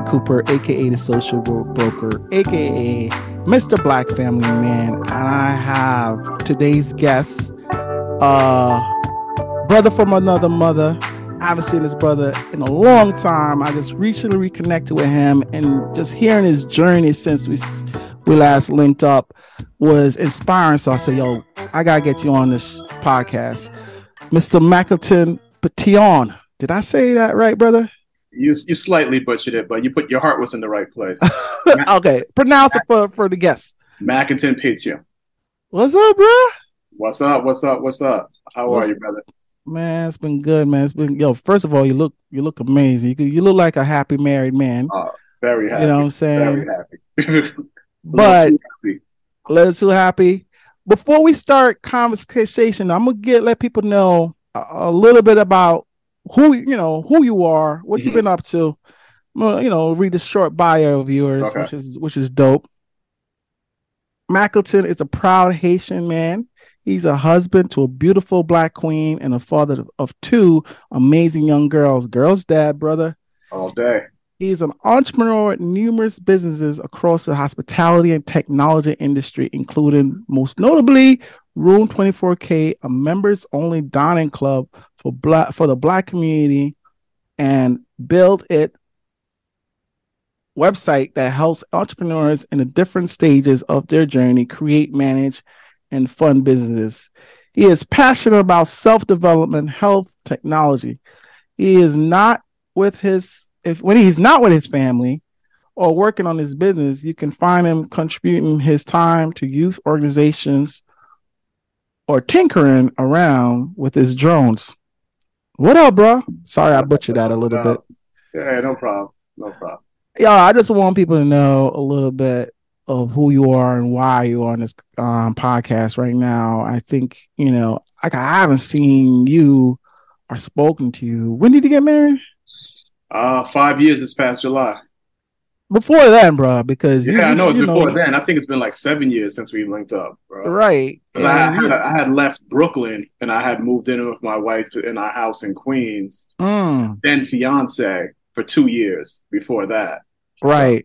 Cooper, aka the Social Broker, aka Mr. Black Family Man, and I have today's guest, uh, brother from another mother. I haven't seen his brother in a long time. I just recently reconnected with him, and just hearing his journey since we we last linked up was inspiring. So I said, "Yo, I gotta get you on this podcast." Mr. Mackleton Petion. Did I say that right, brother? You you slightly butchered it, but you put your heart was in the right place. okay, pronounce it for for the guests. Mackenten Petion. What's up, bro? What's up? What's up? What's up? How What's- are you, brother? Man, it's been good, man. It's been yo. First of all, you look you look amazing. You you look like a happy married man. Oh, very happy. You know what I'm saying? Very happy. But Too happy. Let's too happy. Before we start conversation, I'm gonna get let people know a, a little bit about who you know who you are, what you've Mhm. been up to. Well, you know, read this short bio of yours, Okay. which is which is dope. Mackleton is a proud Haitian man. He's a husband to a beautiful black queen and a father of two amazing young girls. Girls' dad, brother. all day. He's an entrepreneur at numerous businesses across the hospitality and technology industry, including most notably Room 24K, a members only dining club for black for the black community, and Byld It website that helps entrepreneurs in the different stages of their journey create, manage, and fund businesses. He is passionate about self-development, health, technology. He is not with his if when he's not with his family or working on his business, you can find him contributing his time to youth organizations or tinkering around with his drones. What up, bro? Sorry, I butchered that a little bit. Yeah, no problem. No problem. Yeah, I just want people to know a little bit of who you are and why you are on this um, podcast right now. I think you know, like I haven't seen you or spoken to you. When did you get married? Uh, five years this past July. Before then, bro, because you- Yeah, I know it's you before then. I think it's been like seven years since we linked up, bro. right? I, you- had, I had left Brooklyn and I had moved in with my wife in our house in Queens, Mm, then fiance for two years before that. right.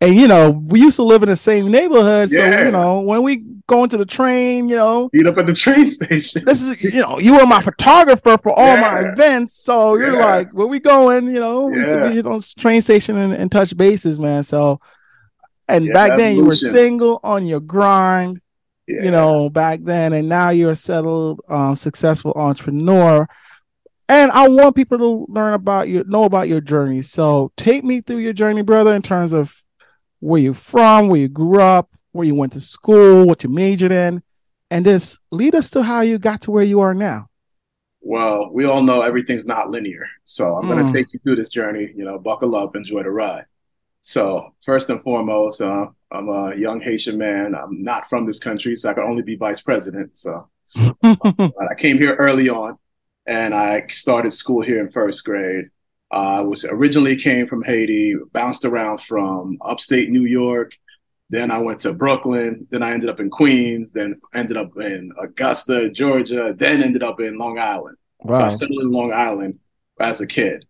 And you know, we used to live in the same neighborhood, so Yeah. you know, when we go into the train, you know, Meet up at the train station. this is you know, you were my photographer for all my events, so you're Yeah. like, where we going? You know, we used to Yeah. be you know, train station and, and touch bases, man. So, and Yeah, back then you were single on your grind, Yeah. you know, back then, and now you're a settled, um, successful entrepreneur. And I want people to learn about you, know about your journey. So take me through your journey, brother, in terms of where you're from, where you grew up, where you went to school, what you majored in, and just lead us to how you got to where you are now. Well, we all know everything's not linear. So I'm going Mm. to take you through this journey. You know, buckle up, enjoy the ride. So, first and foremost, uh, I'm a young Haitian man. I'm not from this country, so I can only be vice president. So, I came here early on and I started school here in first grade. Uh, I was originally came from Haiti, bounced around from upstate New York. Then I went to Brooklyn. Then I ended up in Queens. Then ended up in Augusta, Georgia. Then ended up in Long Island. So I settled in Long Island as a kid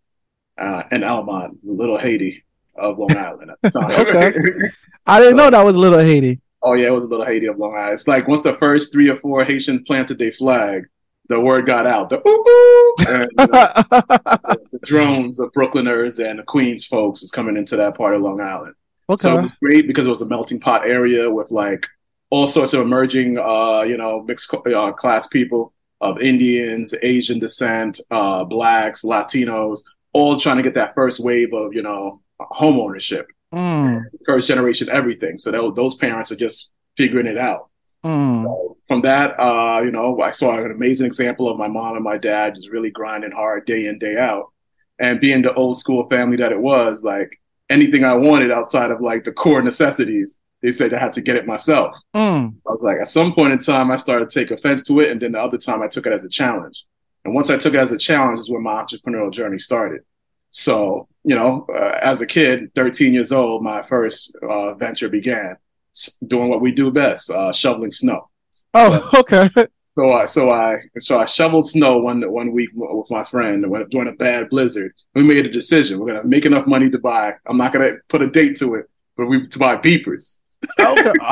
uh, in Elmont, little Haiti of Long Island at the time. Okay. I didn't know that was Little Haiti. oh yeah, it was a little Haiti of Long Island. It's like once the first three or four Haitians planted their flag, the word got out. The ooh, ooh, and, you know, the drones of Brooklyners and the Queens folks was coming into that part of Long Island. So it was great because it was a melting pot area with like all sorts of emerging, uh, you know, mixed uh, class people of Indians, Asian descent, uh, blacks, Latinos, all trying to get that first wave of, you know, home ownership, Mm, first generation everything. So that, those parents are just figuring it out. Mm, So from that, uh, you know, I saw an amazing example of my mom and my dad just really grinding hard day in, day out. And being the old school family that it was, like anything I wanted outside of like the core necessities, they said I had to get it myself. mm. I was like, at some point in time, I started to take offense to it. And then the other time, I took it as a challenge. And once I took it as a challenge, is where my entrepreneurial journey started. So, you know, uh, as a kid, 13 years old, my first uh, venture began. Doing what we do best, uh, shoveling snow. Oh, so, okay. So I so I so I shoveled snow one one week with my friend during a bad blizzard. We made a decision. We're gonna make enough money to buy. I'm not gonna put a date to it, but we to buy beepers. Okay.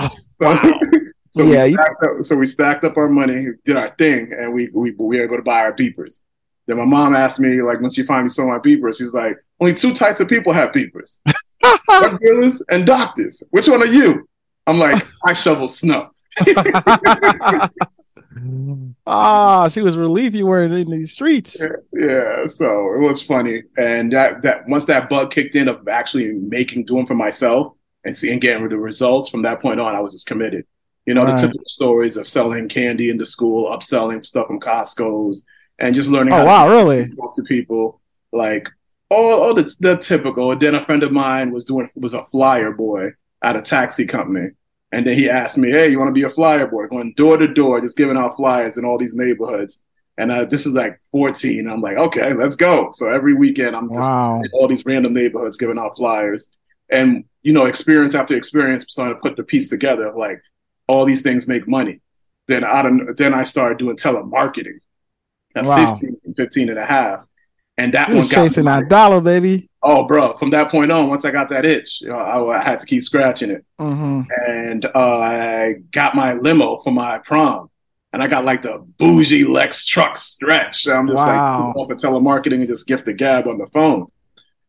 Oh, wow. so yeah, we up, so we stacked up our money, did our thing, and we we we were able to buy our beepers. Then my mom asked me, like, when she finally saw my beepers, she's like, "Only two types of people have beepers: drug dealers and doctors. Which one are you?" I'm like, "I shovel snow." ah, she was relieved you weren't in these streets. Yeah, yeah, so it was funny, and that that once that bug kicked in of actually making doing for myself and seeing getting the results from that point on, I was just committed. You know, right. the typical stories of selling candy into school, upselling stuff from Costco's, and just learning. Oh wow, really? Talk to people like all, all the, the typical. And then a friend of mine was doing was a flyer boy at a taxi company and then he asked me, "Hey, you want to be a flyer boy?" Going door to door, just giving out flyers in all these neighborhoods. And uh, this is like 14. I'm like, okay, let's go. So every weekend, I'm just wow. in all these random neighborhoods giving out flyers. And you know, experience after experience, starting to put the piece together of like all these things make money. Then out of then I started doing telemarketing at wow. 15, 15 and a half. And that you one got chasing that dollar, baby. Oh, bro! From that point on, once I got that itch, you know, I, I, had to keep scratching it. Mm-hmm. And uh, I got my limo for my prom, and I got like the bougie Lex truck stretch. I'm just wow. like off of telemarketing and just gift the gab on the phone.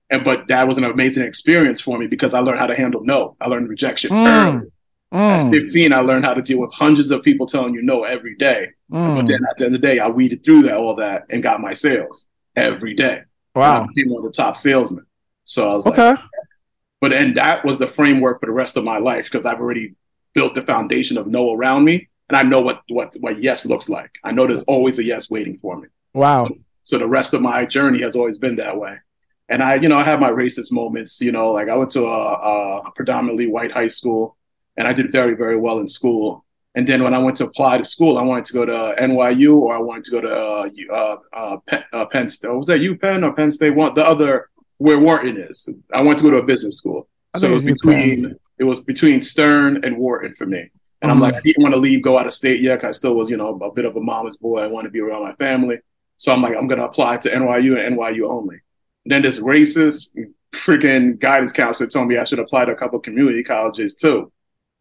And but that was an amazing experience for me because I learned how to handle no. I learned rejection mm. early. Mm. At 15, I learned how to deal with hundreds of people telling you no every day. Mm. But then at the end of the day, I weeded through that all that and got my sales every day. Wow. Became one of the top salesmen. So I was okay. like, but and that was the framework for the rest of my life because I've already built the foundation of no around me, and I know what what what yes looks like. I know there's always a yes waiting for me. Wow. So, so the rest of my journey has always been that way. And I, you know, I have my racist moments. You know, like I went to a, a predominantly white high school, and I did very very well in school. And then when I went to apply to school, I wanted to go to NYU or I wanted to go to uh, uh, uh, Penn, uh, Penn State. Was that UPenn or Penn State? One, the other where Wharton is. I went to go to a business school, so it was between it was between Stern and Wharton for me. And mm-hmm. I'm like, I didn't want to leave, go out of state yet. Cause I still was, you know, a bit of a mama's boy. I want to be around my family. So I'm like, I'm gonna apply to NYU and NYU only. And then this racist freaking guidance counselor told me I should apply to a couple community colleges too.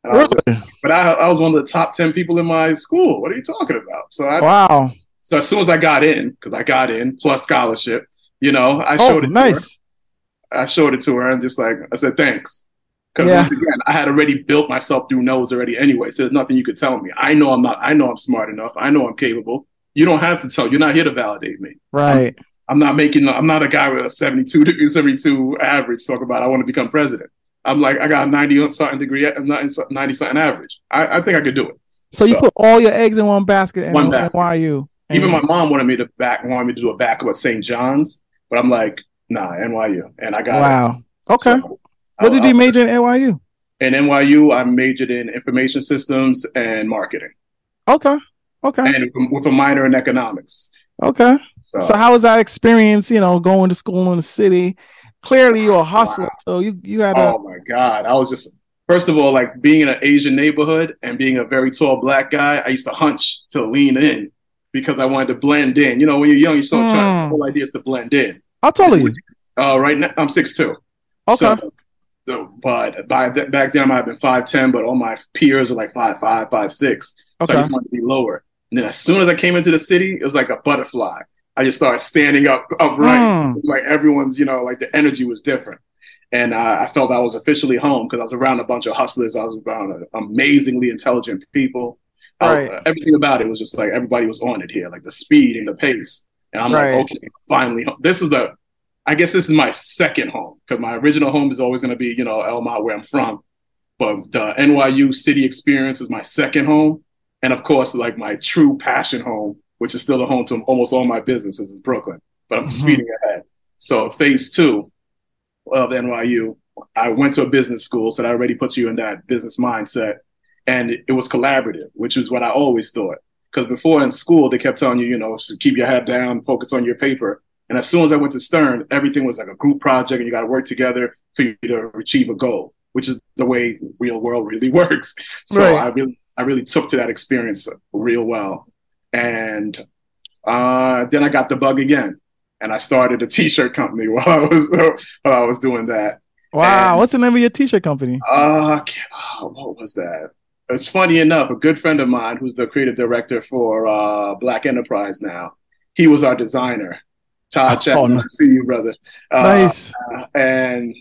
I really? Just, but I, I was one of the top ten people in my school. What are you talking about? So I, wow. So as soon as I got in, because I got in plus scholarship, you know, I oh, showed it. Nice. I showed it to her and just like I said thanks. Because yeah. once again, I had already built myself through no's already anyway. So there's nothing you could tell me. I know I'm not. I know I'm smart enough. I know I'm capable. You don't have to tell. You're not here to validate me. Right. I'm, I'm not making. I'm not a guy with a 72 72 average. Talk about I want to become president. I'm like, I got 90 something degree, 90 something average. I, I think I could do it. So, so, you put all your eggs in one basket and one basket. NYU. Even my mom wanted me to back, wanted me to do a backup at St. John's, but I'm like, nah, NYU. And I got Wow. It. Okay. So, what did uh, you major in NYU? In NYU, I majored in information systems and marketing. Okay. Okay. And with a minor in economics. Okay. So, so how was that experience, you know, going to school in the city clearly you're a hustler. Wow. So you you had A- Oh my god, I was just first of all like being in an Asian neighborhood and being a very tall black guy. I used to hunch to lean in because I wanted to blend in. You know, when you're young, you're so mm. trying. The whole idea is to blend in. How tall are you? Uh, right now I'm six two. Okay. So, so, but by th- back then I might have been five ten, but all my peers are like five five, five six. Okay. So. I just wanted to be lower. And then as soon as I came into the city, it was like a butterfly. I just started standing up upright. Mm. Like everyone's, you know, like the energy was different. And uh, I felt I was officially home because I was around a bunch of hustlers. I was around amazingly intelligent people. Right. Uh, everything about it was just like everybody was on it here, like the speed and the pace. And I'm right. like, okay, finally, home. this is the, I guess this is my second home because my original home is always going to be, you know, Elmont, where I'm from. But the NYU city experience is my second home. And of course, like my true passion home which is still the home to almost all my businesses, is Brooklyn. But I'm mm-hmm. speeding ahead. So phase two of NYU, I went to a business school, so that already puts you in that business mindset. And it was collaborative, which is what I always thought. Because before in school, they kept telling you, you know, so keep your head down, focus on your paper. And as soon as I went to Stern, everything was like a group project and you got to work together for you to achieve a goal. which is the way real world really works. So Right. I really I really took to that experience real well. And uh, then I got the bug again, and I started a t-shirt company while I was while I was doing that. Wow. And- What's the name of your t-shirt company? Uh, oh, what was that? It's funny enough. A good friend of mine, who's the creative director for uh, Black Enterprise now, he was our designer. Todd Oh, Chapman, nice. See you, brother. Uh, nice. And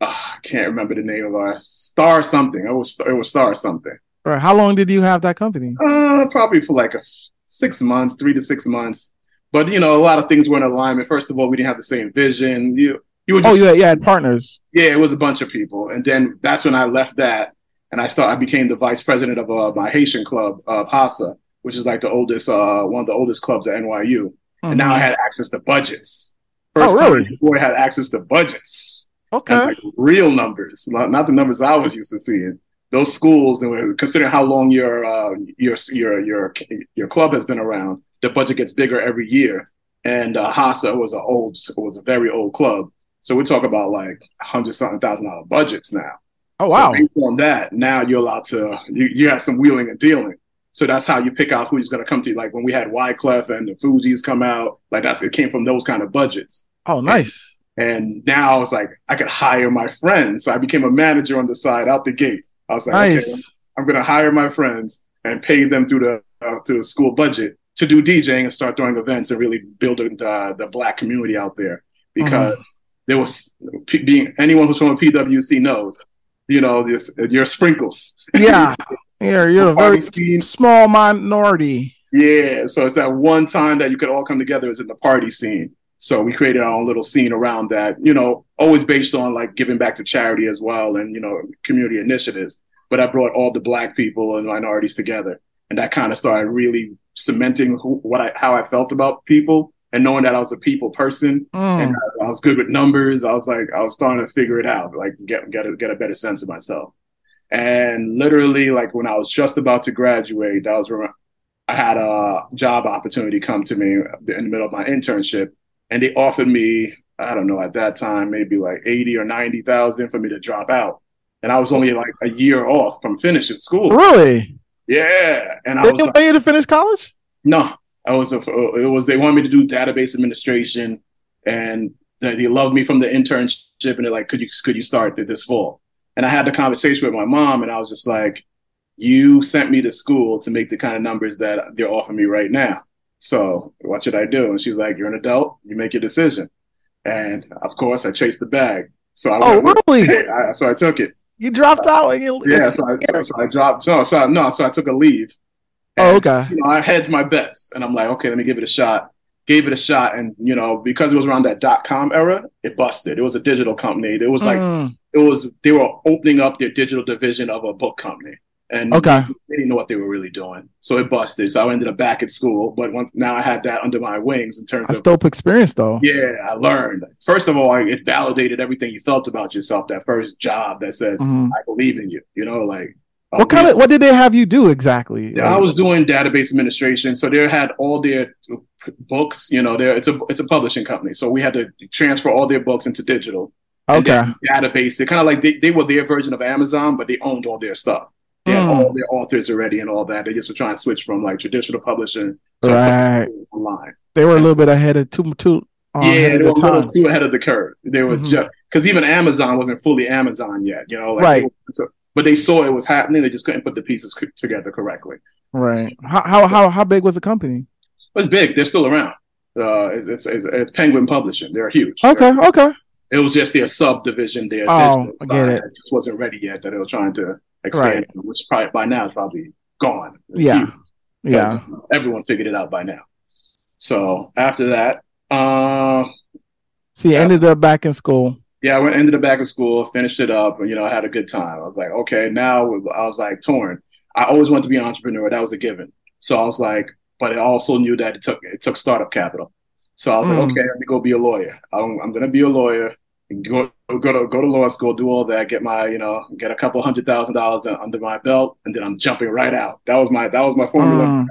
uh, I can't remember the name of our Star something. It was it was Star something. Right. How long did you have that company? Uh, probably for like a six months, three to six months. But you know, a lot of things were in alignment. First of all, we didn't have the same vision. You you were Oh, just yeah, had partners. yeah, it was a bunch of people, and then that's when I left that, and I start. I became the vice president of uh, my Haitian club, uh, PASA, which is like the oldest, uh, one of the oldest clubs at NYU. And now I had access to budgets. First Oh, really? time before I had access to budgets, okay. and like real numbers, not, not the numbers I was used to seeing. Those schools, considering how long your uh, your your your your club has been around, the budget gets bigger every year. And uh, Hasa was an old, was a very old club. So we talk about like hundred something thousand dollar budgets now. oh, So wow. based on that, now you're allowed to you, you have some wheeling and dealing. So that's how you pick out who's going to come to you. Like when we had Wyclef and the Fugees come out, like that's it came from those kind of budgets. oh, nice. And now it's like I could hire my friends. So I became a manager on the side out the gate. I was like, okay, Nice. I'm going to hire my friends and pay them through the uh, through the school budget to do DJing and start throwing events and really building the, the black community out there because there was p- being anyone who's from a PWI knows, you know, there's, your sprinkles. Yeah. You're, you're a very scene. small minority. Yeah, so it's that one time that you could all come together is in the party scene. So we created our own little scene around that, you know, always based on like giving back to charity as well and, you know, community initiatives. But I brought all the black people and minorities together. And that kind of started really cementing who, what I, how I felt about people and knowing that I was a people person Mm. and I, I was good with numbers. I was like, I was starting to figure it out, like get, get a, get a better sense of myself. And literally like when I was just about to graduate, that was when I had a job opportunity come to me in the middle of my internship, and they offered me, I don't know, at that time maybe like eighty or ninety thousand for me to drop out, and I was only like a year off from finishing school. Really? Yeah, and I They was didn't like, pay you to finish college? no, I was a, it was they wanted me to do database administration, and they, they loved me from the internship, and they're like, could you could you start this fall? And I had the conversation with my mom, and I was just like, you sent me to school to make the kind of numbers that they're offering me right now. So what should I do? And she's like, you're an adult, you make your decision. And of course, I chased the bag. So I Oh, went, really? I, so I took it. You dropped out and you Yeah, so I, so I dropped. So, so no, so I took a leave. Oh, And, okay. You know, I hedged my bets, and I'm like, okay, let me give it a shot. Gave it a shot, and you know, because it was around that dot com era, it busted. It was a digital company. It was like Mm. it was they were opening up their digital division of a book company, and Okay. they didn't know what they were really doing. So it busted. So I ended up back at school, but once, now I had that under my wings in terms That's of dope experience though. yeah, I learned. First of all, I, it validated everything you felt about yourself. That first job that says Mhm. I believe in you. You know, like What kind of what did they have you do exactly? yeah, I was doing database administration, so they had all their books. You know, there it's a it's a publishing company, so we had to transfer all their books into digital. Okay. database. They kind of like they, they were their version of Amazon, but they owned all their stuff. They had Mm. all their authors already and all that. They just were trying to switch from like traditional publishing to Right. online. They were a little bit ahead of two two. um, yeah, they were the a little too ahead of the curve. They were Mhm. just because even Amazon wasn't fully Amazon yet. You know, like Right. were- so- but they saw it was happening. They just couldn't put the pieces co- together correctly. Right. How how how how big was the company? It was big. They're still around. Uh, it's, it's, it's, it's Penguin Publishing. They're huge. Okay. Okay. It was just their subdivision, their Oh, digital I get side it. just wasn't ready yet. That they were trying to expand, which probably by now is probably gone. Yeah. Huge, Yeah. Everyone figured it out by now. So after that, uh, So you Yeah. ended up back in school. yeah, I went into the back of school, finished it up, and you know, I had a good time. I was like, okay, now I was like torn. I always wanted to be an entrepreneur. That was a given. So I was like, but I also knew that it took it took startup capital. So I was Mm. like, okay, let me go be a lawyer. I'm, I'm going to be a lawyer. Go go to go to law school, do all that, get my you know get a couple hundred thousand dollars under my belt, and then I'm jumping right out. That was my that was my formula. Mm.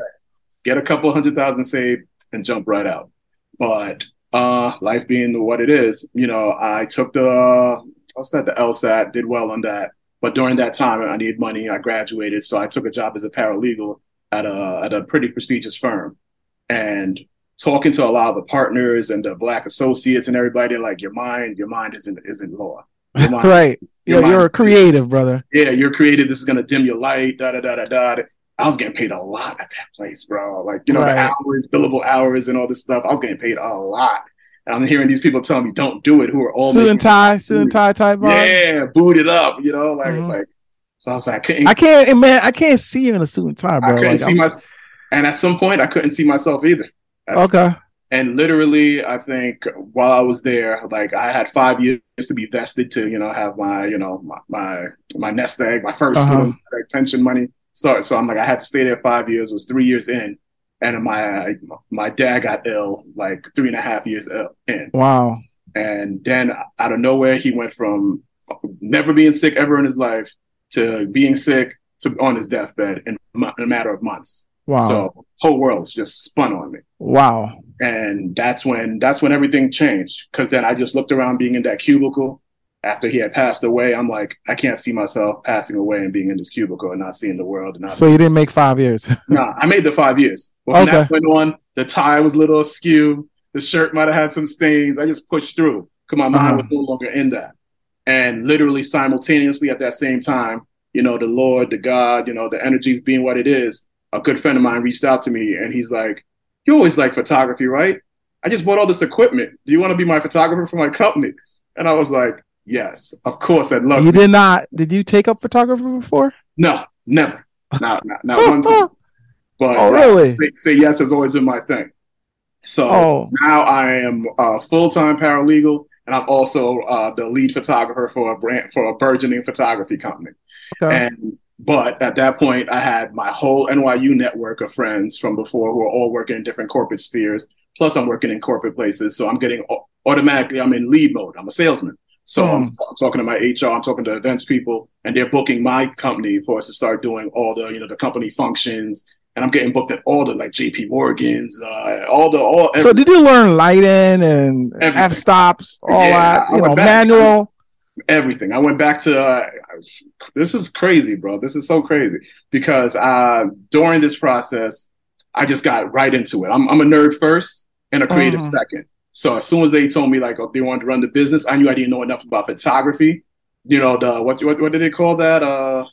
Get a couple hundred thousand saved and jump right out. But uh, life being what it is, you know, I took the what's that the LSAT, did well on that, But during that time, I needed money. I graduated, so I took a job as a paralegal at a at a pretty prestigious firm, and talking to a lot of the partners and the black associates and everybody, like your mind, your mind isn't isn't law. Mind, right. Your you're a creative, brother. Yeah, you're creative. This is gonna dim your light. Da da da da da. I was getting paid a lot at that place, bro. Like you know right. the hours, billable hours, and all this stuff. I was getting paid a lot. And I'm hearing these people telling me don't do it. Who are all suit and tie, suit and tie type. Yeah, booted up. You know, like mm-hmm. like. So I was like, I couldn't. I can't, man. I can't see you in a suit and tie, bro. I couldn't like, see I'm... my. And at some point, I couldn't see myself either. That's, okay. And literally, I think while I was there, like I had five years to be vested to, you know, have my, you know, my my, my nest egg, my 1st uh-huh. like, pension money start. So I'm like, I had to stay there five years. Was three years in, and my my dad got ill like three and a half years in. Wow. And then out of nowhere, he went from never being sick ever in his life to being sick to on his deathbed in a matter of months. Wow. So whole world's just spun on me. Wow. And that's when that's when everything changed. Cause then I just looked around being in that cubicle after he had passed away. I'm like, I can't see myself passing away and being in this cubicle and not seeing the world. And not so you didn't make five years? no, nah, I made the five years. But when okay. that went on, the tie was a little askew. The shirt might have had some stains. I just pushed through because my mind uh-huh. was no longer in that. And literally simultaneously at that same time, you know, the Lord, the God, you know, the energies being what it is, a good friend of mine reached out to me and he's like, You always like photography, right? I just bought all this equipment. Do you want to be my photographer for my company? And I was like, Yes, of course, I'd love you to. You did not did you take up photography before? No, never. Not not, not one time. But oh, really? Say, say, yes has always been my thing. So oh. now I am a full time paralegal, and I'm also uh, the lead photographer for a brand for a burgeoning photography company. Okay. And but at that point, I had my whole NYU network of friends from before who are all working in different corporate spheres. Plus, I'm working in corporate places, so I'm getting automatically. I'm in lead mode. I'm a salesman. So I'm, hmm. I'm, talking to my HR, I'm talking to events people, and they're booking my company for us to start doing all the, you know, the company functions. And I'm getting booked at all the like JP Morgans, uh, all the all. So did you learn lighting and f stops, all yeah, that, you know, back, manual? Everything. I went back to uh, this is crazy, bro. This is so crazy because uh, during this process, I just got right into it. I'm, I'm a nerd first and a creative uh-huh. second. So as soon as they told me like oh, they wanted to run the business, I knew I didn't know enough about photography. You know the what what, what did they call that? Uh,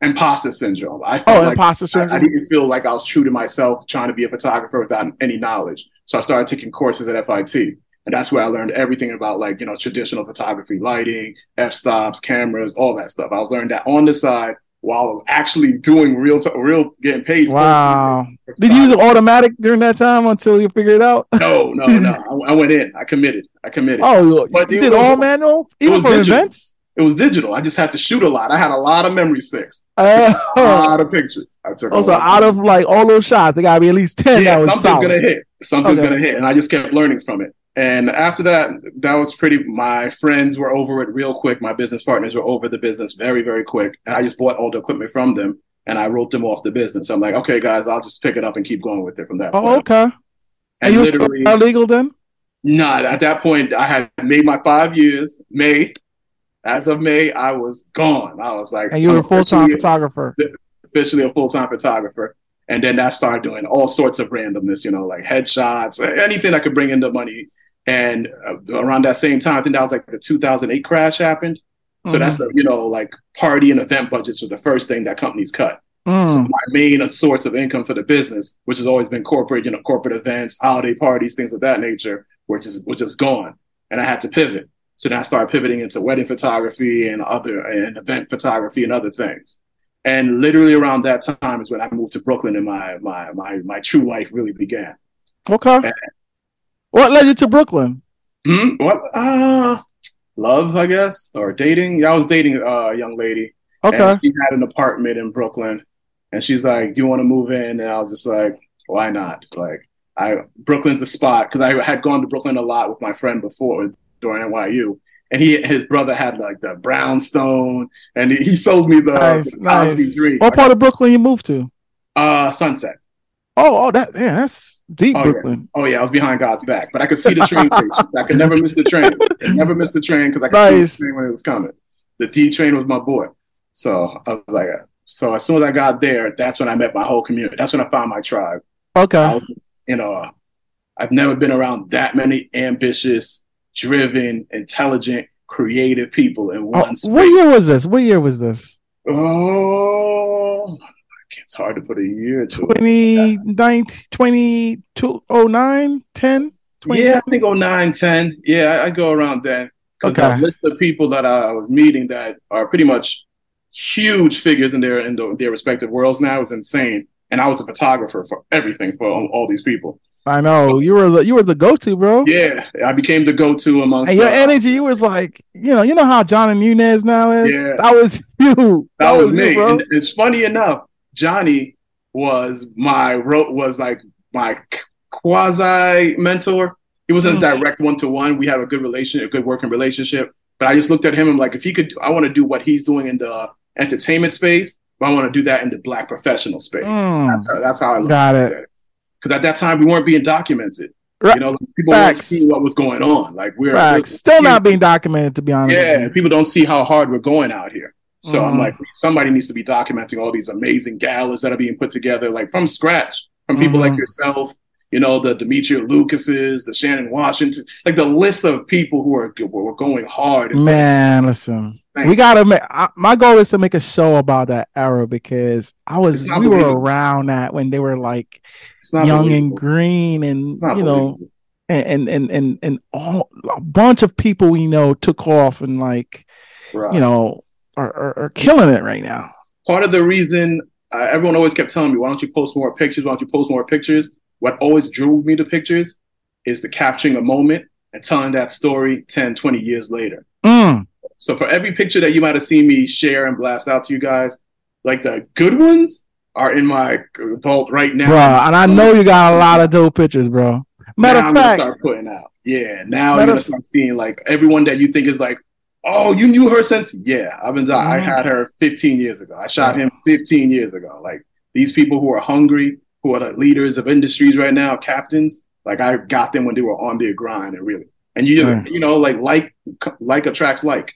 imposter syndrome. I felt oh, like imposter syndrome. I, I, didn't feel like I was true to myself trying to be a photographer without any knowledge. So I started taking courses at FIT. And that's where I learned everything about like, you know, traditional photography, lighting, f stops, cameras, all that stuff. I was learning that on the side while actually doing real, real getting paid. Wow. Did you use an automatic during that time until you figured it out? No, no, no. I, I, went in. I committed. I committed. Oh, but you did was, all manual, even for digital. events. It was digital. I just had to shoot a lot. I had a lot of memory sticks. Uh, a lot of pictures. I took. Also, out of like all those shots, there gotta be at least ten. Yeah, something's solid. gonna hit. Something's okay. gonna hit, and I just kept learning from it. And after that, that was pretty. My friends were over it real quick. My business partners were over the business very, very quick. And I just bought all the equipment from them and I wrote them off the business. So I'm like, okay, guys, I'll just pick it up and keep going with it from that. Oh, okay. And you literally illegal then? Not at that point. I had made my five years. May, as of May, I was gone. I was like, and you were a full time photographer. Officially a full time photographer. And then I started doing all sorts of randomness, you know, like headshots, anything that could bring in the money and uh, around that same time, I think that was like the 2008 crash happened. So mm-hmm. that's the, you know, like party and event budgets were the first thing that companies cut. Mm. So my main source of income for the business, which has always been corporate, you know, corporate events, holiday parties, things of that nature, which is which is gone. And I had to pivot. So then I started pivoting into wedding photography and other and event photography and other things. And literally around that time is when I moved to Brooklyn and my my my my true life really began. Okay. And, what led you to Brooklyn? Hmm? What? Uh, love, I guess, or dating. Yeah, I was dating a young lady. Okay. she had an apartment in Brooklyn, and she's like, "Do you want to move in?" And I was just like, "Why not?" Like, I Brooklyn's the spot because I had gone to Brooklyn a lot with my friend before during NYU, and he his brother had like the brownstone, and he, he sold me the, nice, the nice. What part of Brooklyn you moved to? Uh, Sunset. Oh, oh, that yeah, that's deep oh, Brooklyn. Yeah. Oh yeah, I was behind God's back, but I could see the train stations. I could never miss the train. I never miss the train because I could nice. see the train when it was coming. the D train was my boy. So I was like, so as soon as I got there, that's when I met my whole community. That's when I found my tribe. Okay. Was, you uh, know, I've never been around that many ambitious, driven, intelligent, creative people in oh, one. Oh, what year was this? What year was this? Oh, it's hard to put a year to 2019, 2009, 10? Yeah, I think 09, 10. Yeah, I, go around then. Because okay. the list of people that I was meeting that are pretty much huge figures in their in the, their respective worlds now is insane. And I was a photographer for everything for all, all these people. I know you were the you were the go to bro. Yeah, I became the go to amongst. And your energy, you was like, you know, you know how Johnny Nunez now is. Yeah, that was you. That, that was, me. You, and it's funny enough, Johnny was my wrote was like my quasi mentor. He wasn't mm. a direct one to one. We had a good relation, a good working relationship. But I just looked at him and like, if he could, I want to do what he's doing in the entertainment space, but I want to do that in the black professional space. Mm. That's how that's how I got it. Because at that time we weren't being documented. Right. You know, people Facts. weren't seeing what was going on. Like we're, we're still not being documented, to be honest. Yeah, people don't see how hard we're going out here. So mm. I'm like, somebody needs to be documenting all these amazing galas that are being put together, like from scratch, from people mm. like yourself, you know, the Demetria Lucases, the Shannon Washington, like the list of people who are were going hard. Man, listen, Thank we gotta make. I, my goal is to make a show about that era because I was we were around that when they were like young and green, and you know, and, and and and all a bunch of people we know took off and like, right. you know, are, are, are killing it right now. Part of the reason uh, everyone always kept telling me, "Why don't you post more pictures? Why don't you post more pictures?" what always drew me to pictures is the capturing a moment and telling that story 10, 20 years later. Mm. So for every picture that you might have seen me share and blast out to you guys, like the good ones are in my vault right now. Bro, and I know you got a lot of dope pictures, bro. Matter of fact, start putting out. Yeah, now you're gonna start seeing like everyone that you think is like, oh, you knew her since. Yeah, I've been. Mm. I had her 15 years ago. I shot him 15 years ago. Like these people who are hungry, who are the leaders of industries right now, captains. Like I got them when they were on their grind and really, and you right. you know like like like attracts like.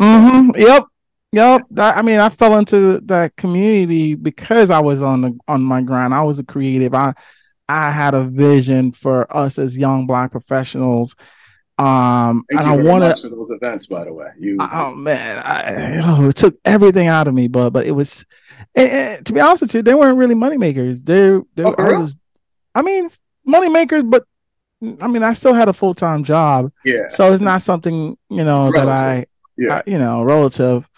Mm-hmm. Yep. Yep. That, I mean, I fell into that community because I was on the on my grind. I was a creative. I I had a vision for us as young black professionals. Um, Thank and I wanted for those events, by the way. You, oh man, I, oh, it took everything out of me, but but it was and, and to be honest with you, they weren't really moneymakers. They're they oh, I mean, moneymakers, but I mean, I still had a full time job. Yeah. So it's not something you know relative. that I, yeah. I, you know, relative.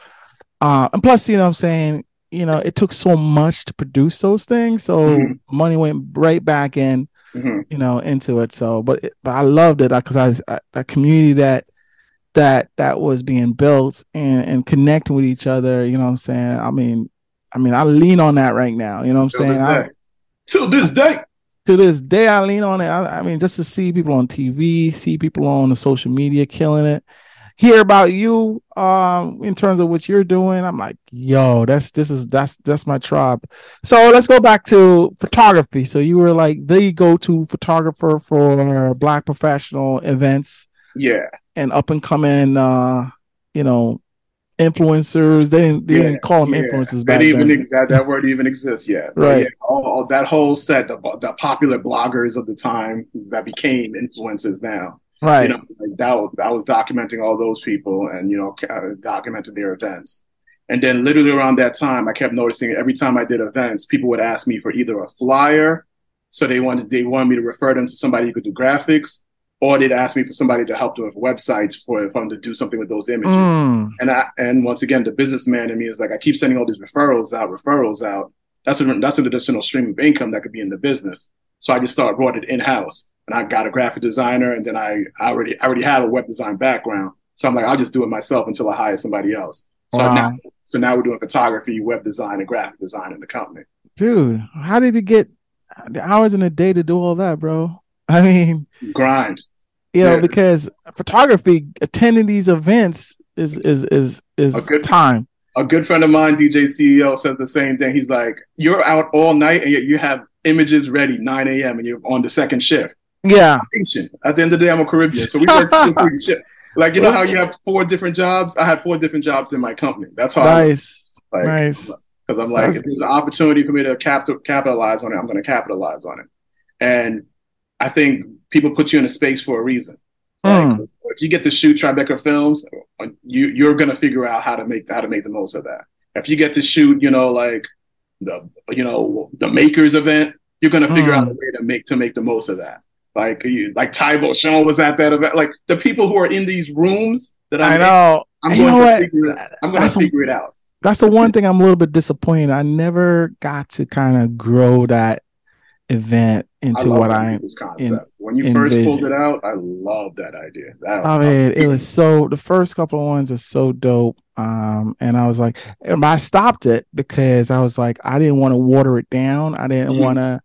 Uh, and plus, you know, I'm saying, you know, it took so much to produce those things, so mm-hmm. money went right back in, mm-hmm. you know, into it. So, but it, but I loved it because I, was a community that that that was being built and and connecting with each other. You know, what I'm saying. I mean, I mean, I lean on that right now. You know what I'm saying? I, Till this day. To this day, I lean on it. I, I, mean, just to see people on TV, see people on the social media killing it, hear about you um, in terms of what you're doing. I'm like, yo, that's this is that's that's my tribe. So let's go back to photography. So you were like the go-to photographer for black professional events. Yeah. And up and coming uh, you know, influencers. They didn't, they yeah, didn't call them yeah. influencers back that even then. that, that word even exists yet. Right. Yeah, all, that whole set, the, the popular bloggers of the time that became influencers now. Right. You know, like that was, I was documenting all those people and you know uh, documenting their events. And then literally around that time, I kept noticing every time I did events, people would ask me for either a flyer, so they wanted they wanted me to refer them to somebody who could do graphics, or they'd ask me for somebody to help them with websites for, them to do something with those images. Mm. And I and once again, the businessman in me is like, I keep sending all these referrals out, referrals out. That's a, that's an additional stream of income that could be in the business. So I just started brought it in house, and I got a graphic designer, and then I, I already I already have a web design background. So I'm like, I'll just do it myself until I hire somebody else. So wow. now so now we're doing photography, web design, and graphic design in the company. Dude, how did you get the hours in a day to do all that, bro? I mean, grind you know, yeah. because photography, attending these events is is is is a good, time. A good friend of mine, DJ CEO, says the same thing. He's like, "You're out all night, and yet you have images ready 9 a.m. and you're on the second shift." Yeah. At the end of the day, I'm a Caribbean, so we work shift. like you know how you have four different jobs. I had four different jobs in my company. That's how. Nice. I, like, nice. Because I'm like, That's... if there's an opportunity for me to cap- capitalize on it, I'm going to capitalize on it. And I think people put you in a space for a reason. Like, mm. if you get to shoot Tribeca films, you you're gonna figure out how to make how to make the most of that. If you get to shoot, you know, like the you know the makers event, you're gonna figure mm. out a way to make to make the most of that. Like you, like Tybo Sean was at that event. Like the people who are in these rooms that I'm i know. I'm going to figure it, I'm going to figure it out. That's the one thing I'm a little bit disappointed. I never got to kind of grow that event into I what I concept. In, when you first pulled it out, I love that idea. That I mean, it was so the first couple of ones are so dope. Um, and I was like, I stopped it because I was like, I didn't want to water it down. I didn't mm-hmm. want to,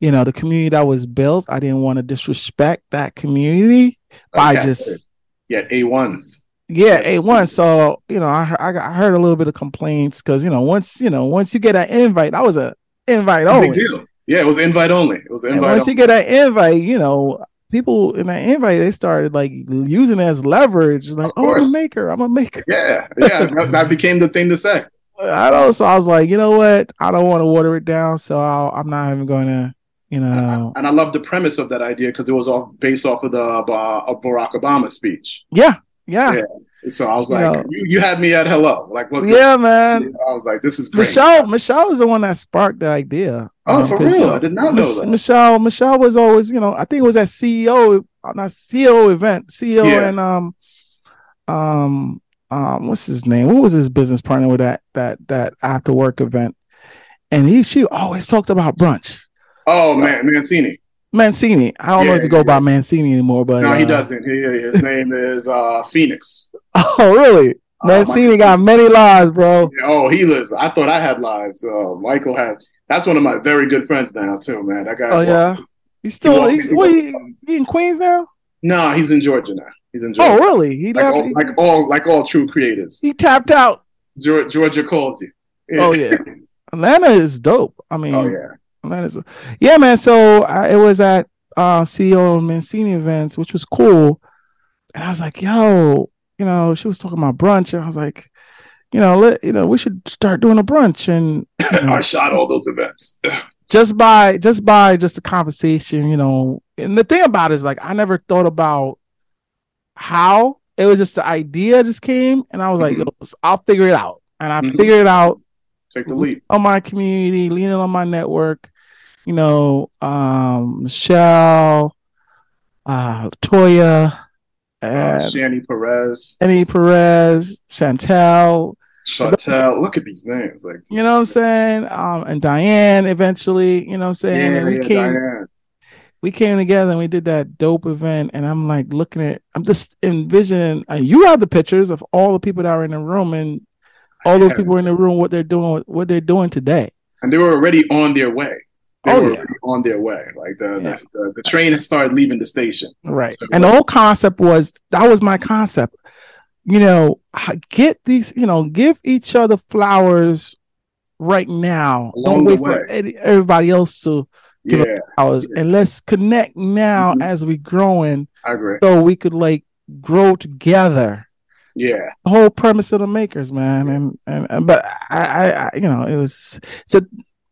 you know, the community that was built. I didn't want to disrespect that community by okay. just yeah, A ones. Yeah, A one. So you know, I I, I heard a little bit of complaints because you know once you know once you get an invite, that was a invite only. Yeah, it was invite only. It was invite. And once only. you get that invite, you know, people in that invite they started like using it as leverage. Like, oh, I'm a maker. I'm a maker. Yeah, yeah. that, that, became the thing to say. I know. So I was like, you know what? I don't want to water it down, so i am not even going to. You know, and I, I love the premise of that idea because it was all based off of the uh, Barack Obama speech. Yeah, yeah. yeah. So I was like, you, know, you, you, had me at hello. Like, yeah, man. I was like, this is great. Michelle. Michelle is the one that sparked the idea. Oh, um, for real? I did not know that. Michelle. Michelle was always, you know, I think it was at CEO, uh, not CEO event, CEO yeah. and um, um, um, what's his name? What was his business partner with that that that after work event? And he, she always talked about brunch. Oh man, Mancini. Mancini. I don't yeah, know if you go yeah. by Mancini anymore, but no, uh, he doesn't. He, his name is uh, Phoenix. Oh, really? Uh, Mancini got many lives, bro. Oh, he lives. I thought I had lives. Uh, Michael has. That's one of my very good friends now too, man. That guy. Oh yeah. He's still. He he's, what, he, he in Queens now? No, he's in Georgia now. He's in Georgia. Oh, really? He like, all, like all like all true creatives. He tapped out. Georgia, Georgia calls you. Yeah. Oh yeah. Atlanta is dope. I mean, oh yeah. Atlanta's yeah, man. So I, it was at uh, CEO Mancini events, which was cool. And I was like, yo, you know, she was talking about brunch, and I was like, you know, let you know, we should start doing a brunch. And you know, I shot all those events. just by just by just the conversation, you know. And the thing about it is like I never thought about how it was just the idea just came, and I was like, mm-hmm. I'll figure it out. And I mm-hmm. figured it out. Take the leap on my community, leaning on my network you know, um, Michelle, uh, Toya, uh, Shani Perez, Annie Perez, Chantel. Chantel, look at these names, like you know what I'm saying, um, and Diane. Eventually, you know what I'm saying, yeah, and we yeah, came, Diane. we came together and we did that dope event. And I'm like looking at, I'm just envisioning. Uh, you have the pictures of all the people that are in the room, and all those people in the room, what they're doing, what they're doing today, and they were already on their way they oh, were yeah. on their way. Like the, yeah. the, the, the train started leaving the station. Right. So, and the whole concept was that was my concept. You know, get these, you know, give each other flowers right now. Don't wait for everybody else to give yeah. flowers. And let's connect now mm-hmm. as we growing. I agree. So we could like grow together. Yeah. The whole premise of the makers, man. And and, and but I, I, I you know, it was so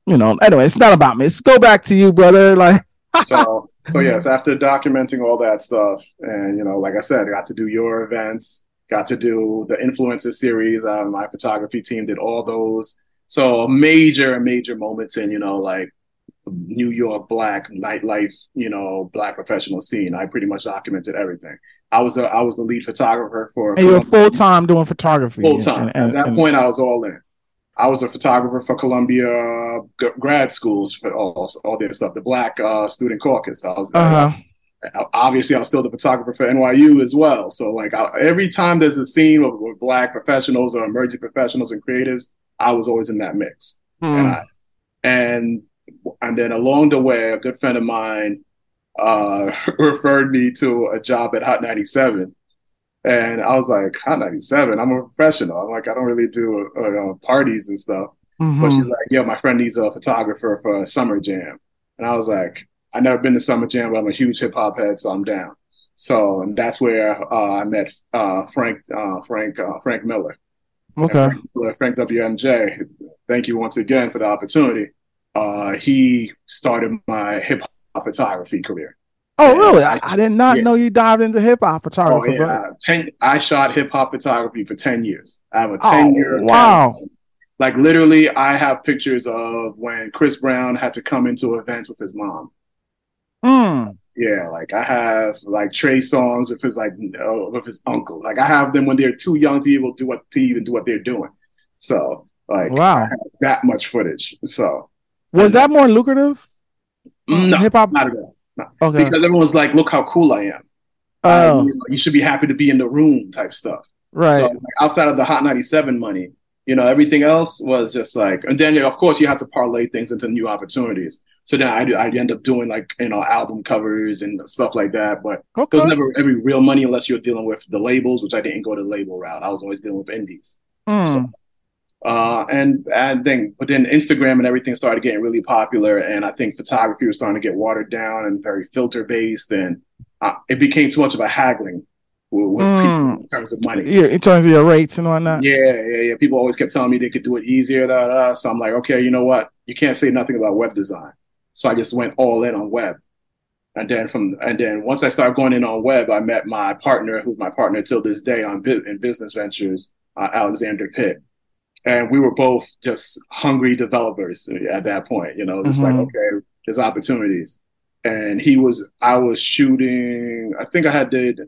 you know, anyway, it's not about me. Let's go back to you, brother. Like so so yes, after documenting all that stuff, and you know, like I said, I got to do your events, got to do the influencer series. Uh, my photography team did all those. So major, major moments in, you know, like New York black nightlife, you know, black professional scene. I pretty much documented everything. I was a, I was the lead photographer for. And you were full time doing photography. Full time. At that and, point, I was all in. I was a photographer for Columbia g- grad schools for all, all their stuff, the Black uh, Student Caucus. I was uh-huh. uh, obviously I was still the photographer for NYU as well. So like I, every time there's a scene with, with, Black professionals or emerging professionals and creatives, I was always in that mix. Hmm. And I, and and then along the way, a good friend of mine uh, referred me to a job at Hot 97 and I was like, Hot 97, I'm a professional. I'm like, I don't really do uh, parties and stuff. Mm-hmm. But she's like, yeah, my friend needs a photographer for a summer jam. And I was like, I've never been to summer jam, but I'm a huge hip hop head, so I'm down. So and that's where uh, I met uh, Frank uh, Frank uh, Frank Miller. Okay. Frank, Frank WMJ. Thank you once again for the opportunity. Uh, he started my hip hop photography career. Oh, really? I, I did not yeah. know you dived into hip hop Oh, photography. yeah. but- Ten, I shot hip hop photography for 10 years. I have a Oh, 10 year wow. Like literally, I have pictures of when Chris Brown had to come into events with his mom. Mm. Yeah, like I have like Trey Songz with his like uh, with his uncle. Like I have them when they're too young to even do what to even do what they're doing. So like Wow. that much footage. So Was that more lucrative? no, Hip hop. not at all. Okay. Because everyone's like, look how cool I am. Oh, you, know, you should be happy to be in the room type stuff. right. So like, outside of the Hot 97 money, you know, everything else was just like, and then of course you have to parlay things into new opportunities. So then I I end up doing like you know album covers and stuff like that. But okay. there was never every real money unless you're dealing with the labels, which I didn't go the label route. I was always dealing with indies. Mm. So, uh, and and then but then Instagram and everything started getting really popular, and I think photography was starting to get watered down and very filter based, and uh, it became too much of a haggling with, with Mm. people in terms of money. yeah, in terms of your rates and whatnot. Yeah, yeah, yeah. People always kept telling me they could do it easier. Da, da. So I'm like, okay, you know what? You can't say nothing about web design. So I just went all in on web. And then from and then once I started going in on web, I met my partner, who's my partner till this day on in business ventures, uh, Alexander Pitt. And we were both just hungry developers at that point. You know, just Mhm. like okay, there's opportunities. And he was, I was shooting. I think I had did,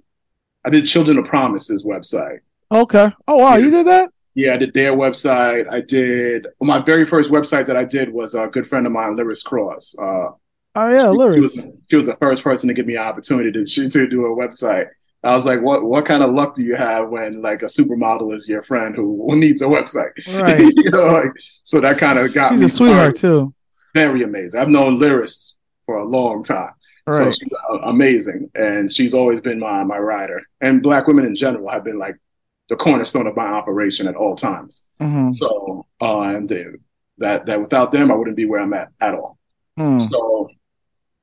I did Children of Promise's website. Okay. Oh wow, you did that? Yeah, I did their website. I did well, my very first website that I did was a good friend of mine, Liris Crosse. Uh, Oh yeah, she, she, was, she was the first person to give me an opportunity to to do a website. I was like, what what kind of luck do you have when like a supermodel is your friend who, needs a website? Right. you know, like so that kind of got She's me She's a sweetheart too. Very amazing. I've known Liris for a long time. So Right. she's amazing, and she's always been my my rider. And black women in general have been like the cornerstone of my operation at all times. Mhm. So, uh, and they, that that without them, I wouldn't be where I'm at at all. Mm. So,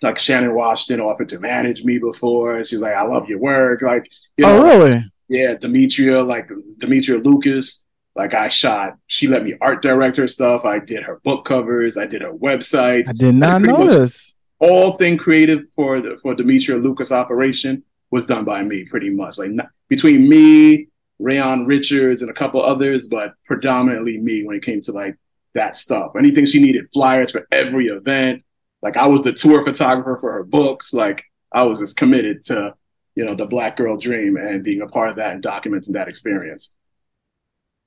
like Shannon Washington offered to manage me before. She's like, "I love your work." Like, you oh, know, Oh really? yeah, Demetria, like Demetria Lucas. Like I shot, she let me art direct her stuff. I did her book covers. I did her websites I did not pretty know much- this. all thing creative for the for Demetria Lucas operation was done by me pretty much. Like not, between me, Rayon Richards, and a couple others, but predominantly me when it came to like that stuff. Anything she needed, flyers for every event. Like I was the tour photographer for her books. Like I was just committed to, you know, the black girl dream and being a part of that and documenting that experience.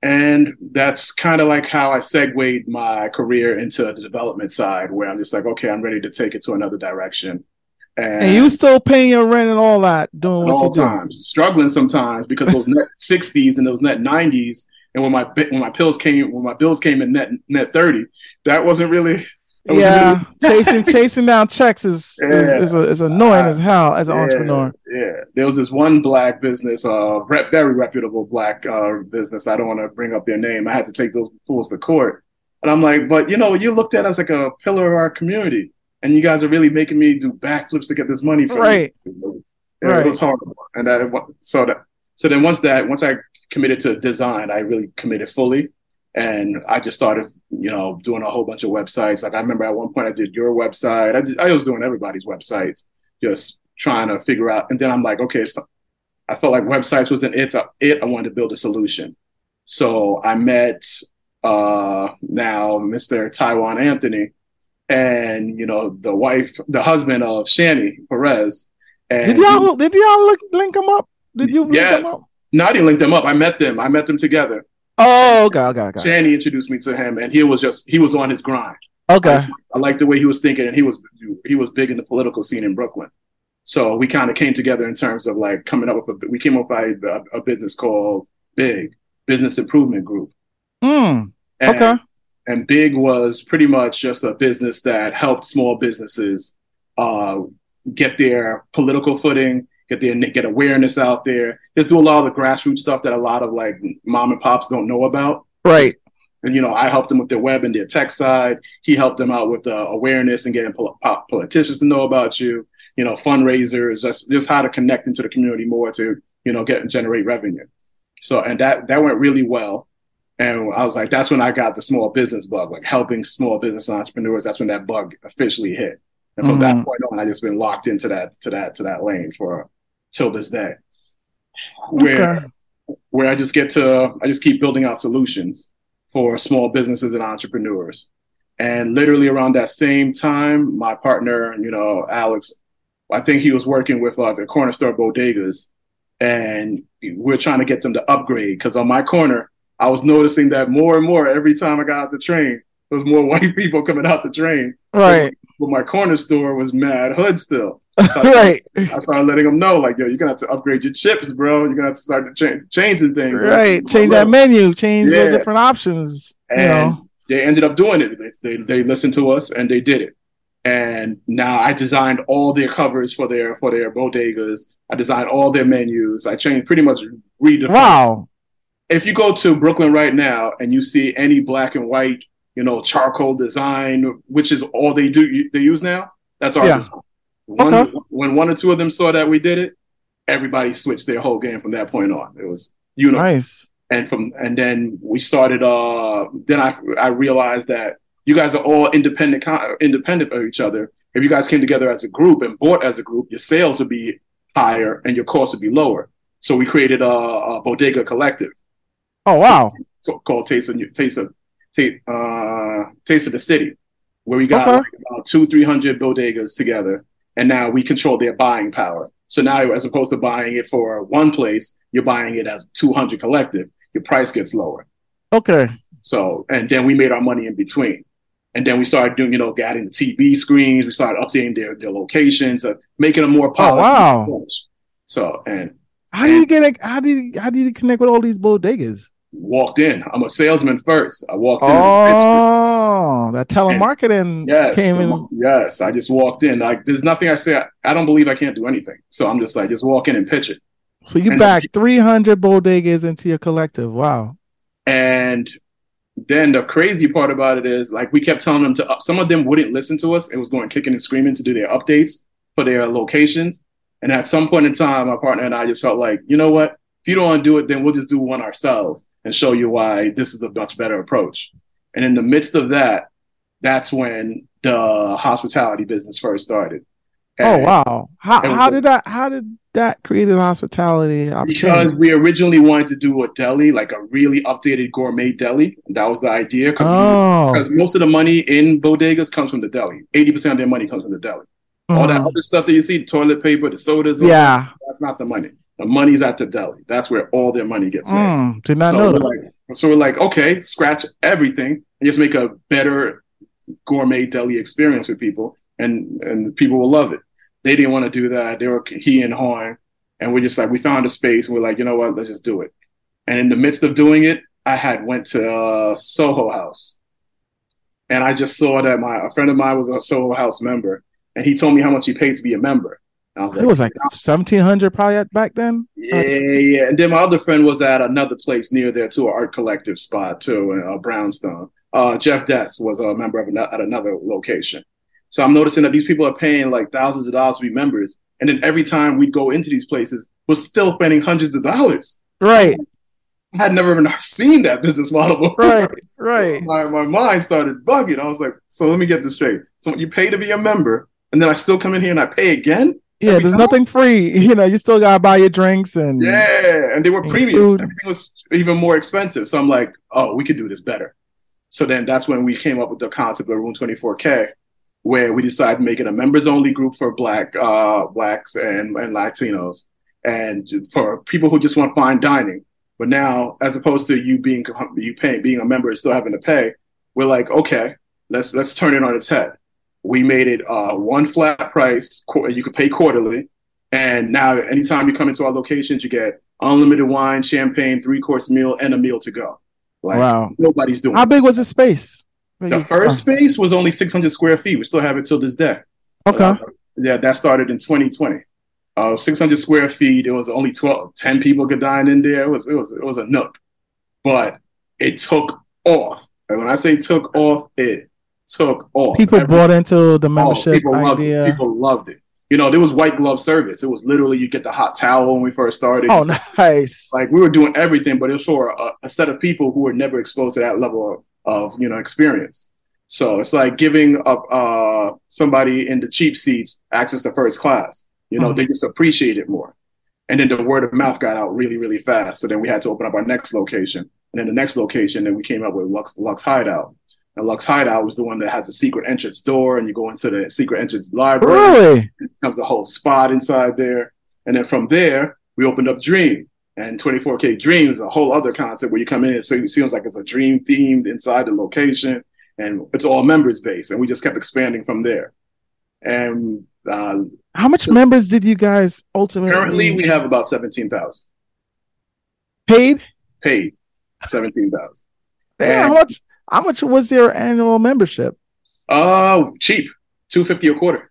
And that's kind of like how I segued my career into the development side, where I'm just like, okay, I'm ready to take it to another direction. And, And you still paying your rent and all that, doing what all you do. times, struggling sometimes because those net 60s and those net 90s, and when my when my pills came when my bills came in net net 30, that wasn't really. Yeah, chasing chasing down checks is Yeah. is, is, a, is annoying as hell as an Yeah, entrepreneur. Yeah, there was this one black business, uh, rep, very reputable black uh, business. I don't want to bring up their name. I had to take those fools to court, and I'm like, but you know, you looked at us like a pillar of our community, and you guys are really making me do backflips to get this money from Right. you. Yeah, Right. It was horrible, and that so that so then once that once I committed to design, I really committed fully. And I just started, you know, doing a whole bunch of websites. Like I remember at one point I did your website. I, did, I was doing everybody's websites, just trying to figure out. And then I'm like, okay, so I felt like websites wasn't it. It I wanted to build a solution. So I met uh, now Mr. Taiwan Anthony, and you know the wife, the husband of Shani Perez. And Did y'all did y'all look, link them up? Did you link them Yes. up? No, I didn't link them up. I met them. I met them together. Oh, okay, okay, okay. Shani introduced me to him, and he was just he was on his grind. Okay. I liked the way he was thinking, and he was he was big in the political scene in Brooklyn. So we kind of came together in terms of like coming up with a we came up with a, a business called Big Business Improvement Group. Mm, And, okay. and Big was pretty much just a business that helped small businesses uh, get their political footing, get their get awareness out there, just do a lot of the grassroots stuff that a lot of like mom and pops don't know about. Right. And you know, I helped them with their web and their tech side. He helped them out with uh, awareness and getting pol- politicians to know about you. you know, fundraisers, just just how to connect into the community more to, you know, get and generate revenue. So and that that went really well. And I was like, that's when I got the small business bug, like helping small business entrepreneurs. That's when that bug officially hit. And from mm-hmm. that point on, I just been locked into that to that to that lane for till this day. Where okay. where I just get to I just keep building out solutions for small businesses and entrepreneurs. And literally around that same time, my partner, you know, Alex, I think he was working with uh, the corner store bodegas, and we're trying to get them to upgrade because on my corner, I was noticing that more and more every time I got out the train, there was more white people coming out the train. Right. But my corner store was mad hood still. So right. I, started letting them know, like, yo, you're gonna have to upgrade your chips, bro. You're gonna have to start to change changing things. Right. Change that menu. Change yeah. the different options. And you know. they ended up doing it. They, they they listened to us and they did it and now I designed all their covers for their for their bodegas. I designed all their menus. I changed pretty much redefined. Wow! If you go to Brooklyn right now and you see any black and white, you know, charcoal design, which is all they do they use now, that's our yeah. design. One, okay. When one or two of them saw that we did it, everybody switched their whole game from that point on. It was you know nice. And from and then we started. Uh, then I I realized that you guys are all independent independent of each other. If you guys came together as a group and bought as a group, your sales would be higher and your costs would be lower. So we created a, a bodega collective. Oh wow! called Taste of Taste of Taste, uh, Taste of the City, where we got okay. like about two three hundred bodegas together, and now we control their buying power. So now, as opposed to buying it for one place, you're buying it as two hundred collective. Your price gets lower. Okay. So, and then we made our money in between. And then we started doing, you know, adding the TV screens. We started updating their, their locations, uh, making them more powerful. Oh, wow. So, and how do you get? How do you, how do you connect with all these bodegas? Walked in. I'm a salesman first. I walked in. Oh, that telemarketing and yes, came in. Yes, I just walked in. Like, there's nothing I say. I, I, don't believe I can't do anything. So I'm just like, just walk in and pitch it. So you back 300 bodegas into your collective. Wow. And then the crazy part about it is like we kept telling them to up some of them wouldn't listen to us it was going kicking and screaming to do their updates for their locations and at some point in time my partner and i just felt like you know what you don't want to do it then we'll just do one ourselves and show you why this is a much better approach and in the midst of that that's when the hospitality business first started oh, and, oh wow how, how did that how did that create created hospitality because we originally wanted to do a deli, like a really updated gourmet deli. That was the idea. Oh. Because most of the money in bodegas comes from the deli. 80% of their money comes from the deli. Mm. All that mm. other stuff that you see, the toilet paper, the sodas, yeah, that, that's not the money. The money's at the deli. That's where all their money gets made. Mm, did not so know that. Like, so we're like, okay, scratch everything and just make a better gourmet deli experience for people, and and people will love it. They didn't want to do that. They were he and Horn, and we're just like we found a space. And we're like, you know what? Let's just do it. And in the midst of doing it, I had went to uh, Soho House, and I just saw that my a friend of mine was a Soho House member, and he told me how much he paid to be a member. I was like, it was like seventeen hundred probably back then. Yeah, yeah. And then my other friend was at another place near there too, an art collective spot too, in uh, Brownstone. Uh, Jeff Dess was a member of an- at another location. So I'm noticing that these people are paying like thousands of dollars to be members. And then every time we'd go into these places, we're still spending hundreds of dollars. Right. I had never even seen that business model before. Right, right. My, my mind started bugging. I was like, so let me get this straight. So you pay to be a member, and then I still come in here and I pay again? Yeah, there's time? nothing free. You know, you still gotta buy your drinks and yeah, and they were premium. Food. Everything was even more expensive. So I'm like, oh, we could do this better. So then that's when we came up with the concept of Room 24K, where we decided to make it a members only group for black uh, blacks and, and Latinos and for people who just want fine dining. But now, as opposed to you being you paying being a member and still having to pay, we're like, okay, let's let's turn it on its head. We made it uh, one flat price. You could pay quarterly, and now anytime you come into our locations, you get unlimited wine, champagne, three course meal, and a meal to go. Like, wow, nobody's doing. How big was the space? The first space was only 600 square feet. We still have it till this day. Okay. Uh, yeah, that started in 2020. Uh, 600 square feet. It was only 12, 10 people could dine in there. It was, it was, it was a nook, but it took off. And when I say took off, it took off. People Every, bought into the membership oh, people idea. Loved people loved it. You know, there was white glove service. It was literally you get the hot towel when we first started. Oh, nice. Like we were doing everything, but it was for a, a set of people who were never exposed to that level of, of you know experience. So it's like giving up uh, somebody in the cheap seats access to first class. You know, mm-hmm. they just appreciate it more. And then the word of mouth got out really, really fast. So then we had to open up our next location. And then the next location, then we came up with Lux Lux Hideout. And Lux Hideout was the one that has a secret entrance door, and you go into the secret entrance library. Really? It becomes a whole spot inside there. And then from there, we opened up Dream. And 24K Dream is a whole other concept where you come in, so it seems like it's a dream themed inside the location, and it's all members based. And we just kept expanding from there. And uh, how much so members did you guys ultimately? Currently, we have about 17,000. Paid? Paid. 17,000. Yeah, how much? How much was your annual membership? Uh, cheap, two fifty a quarter.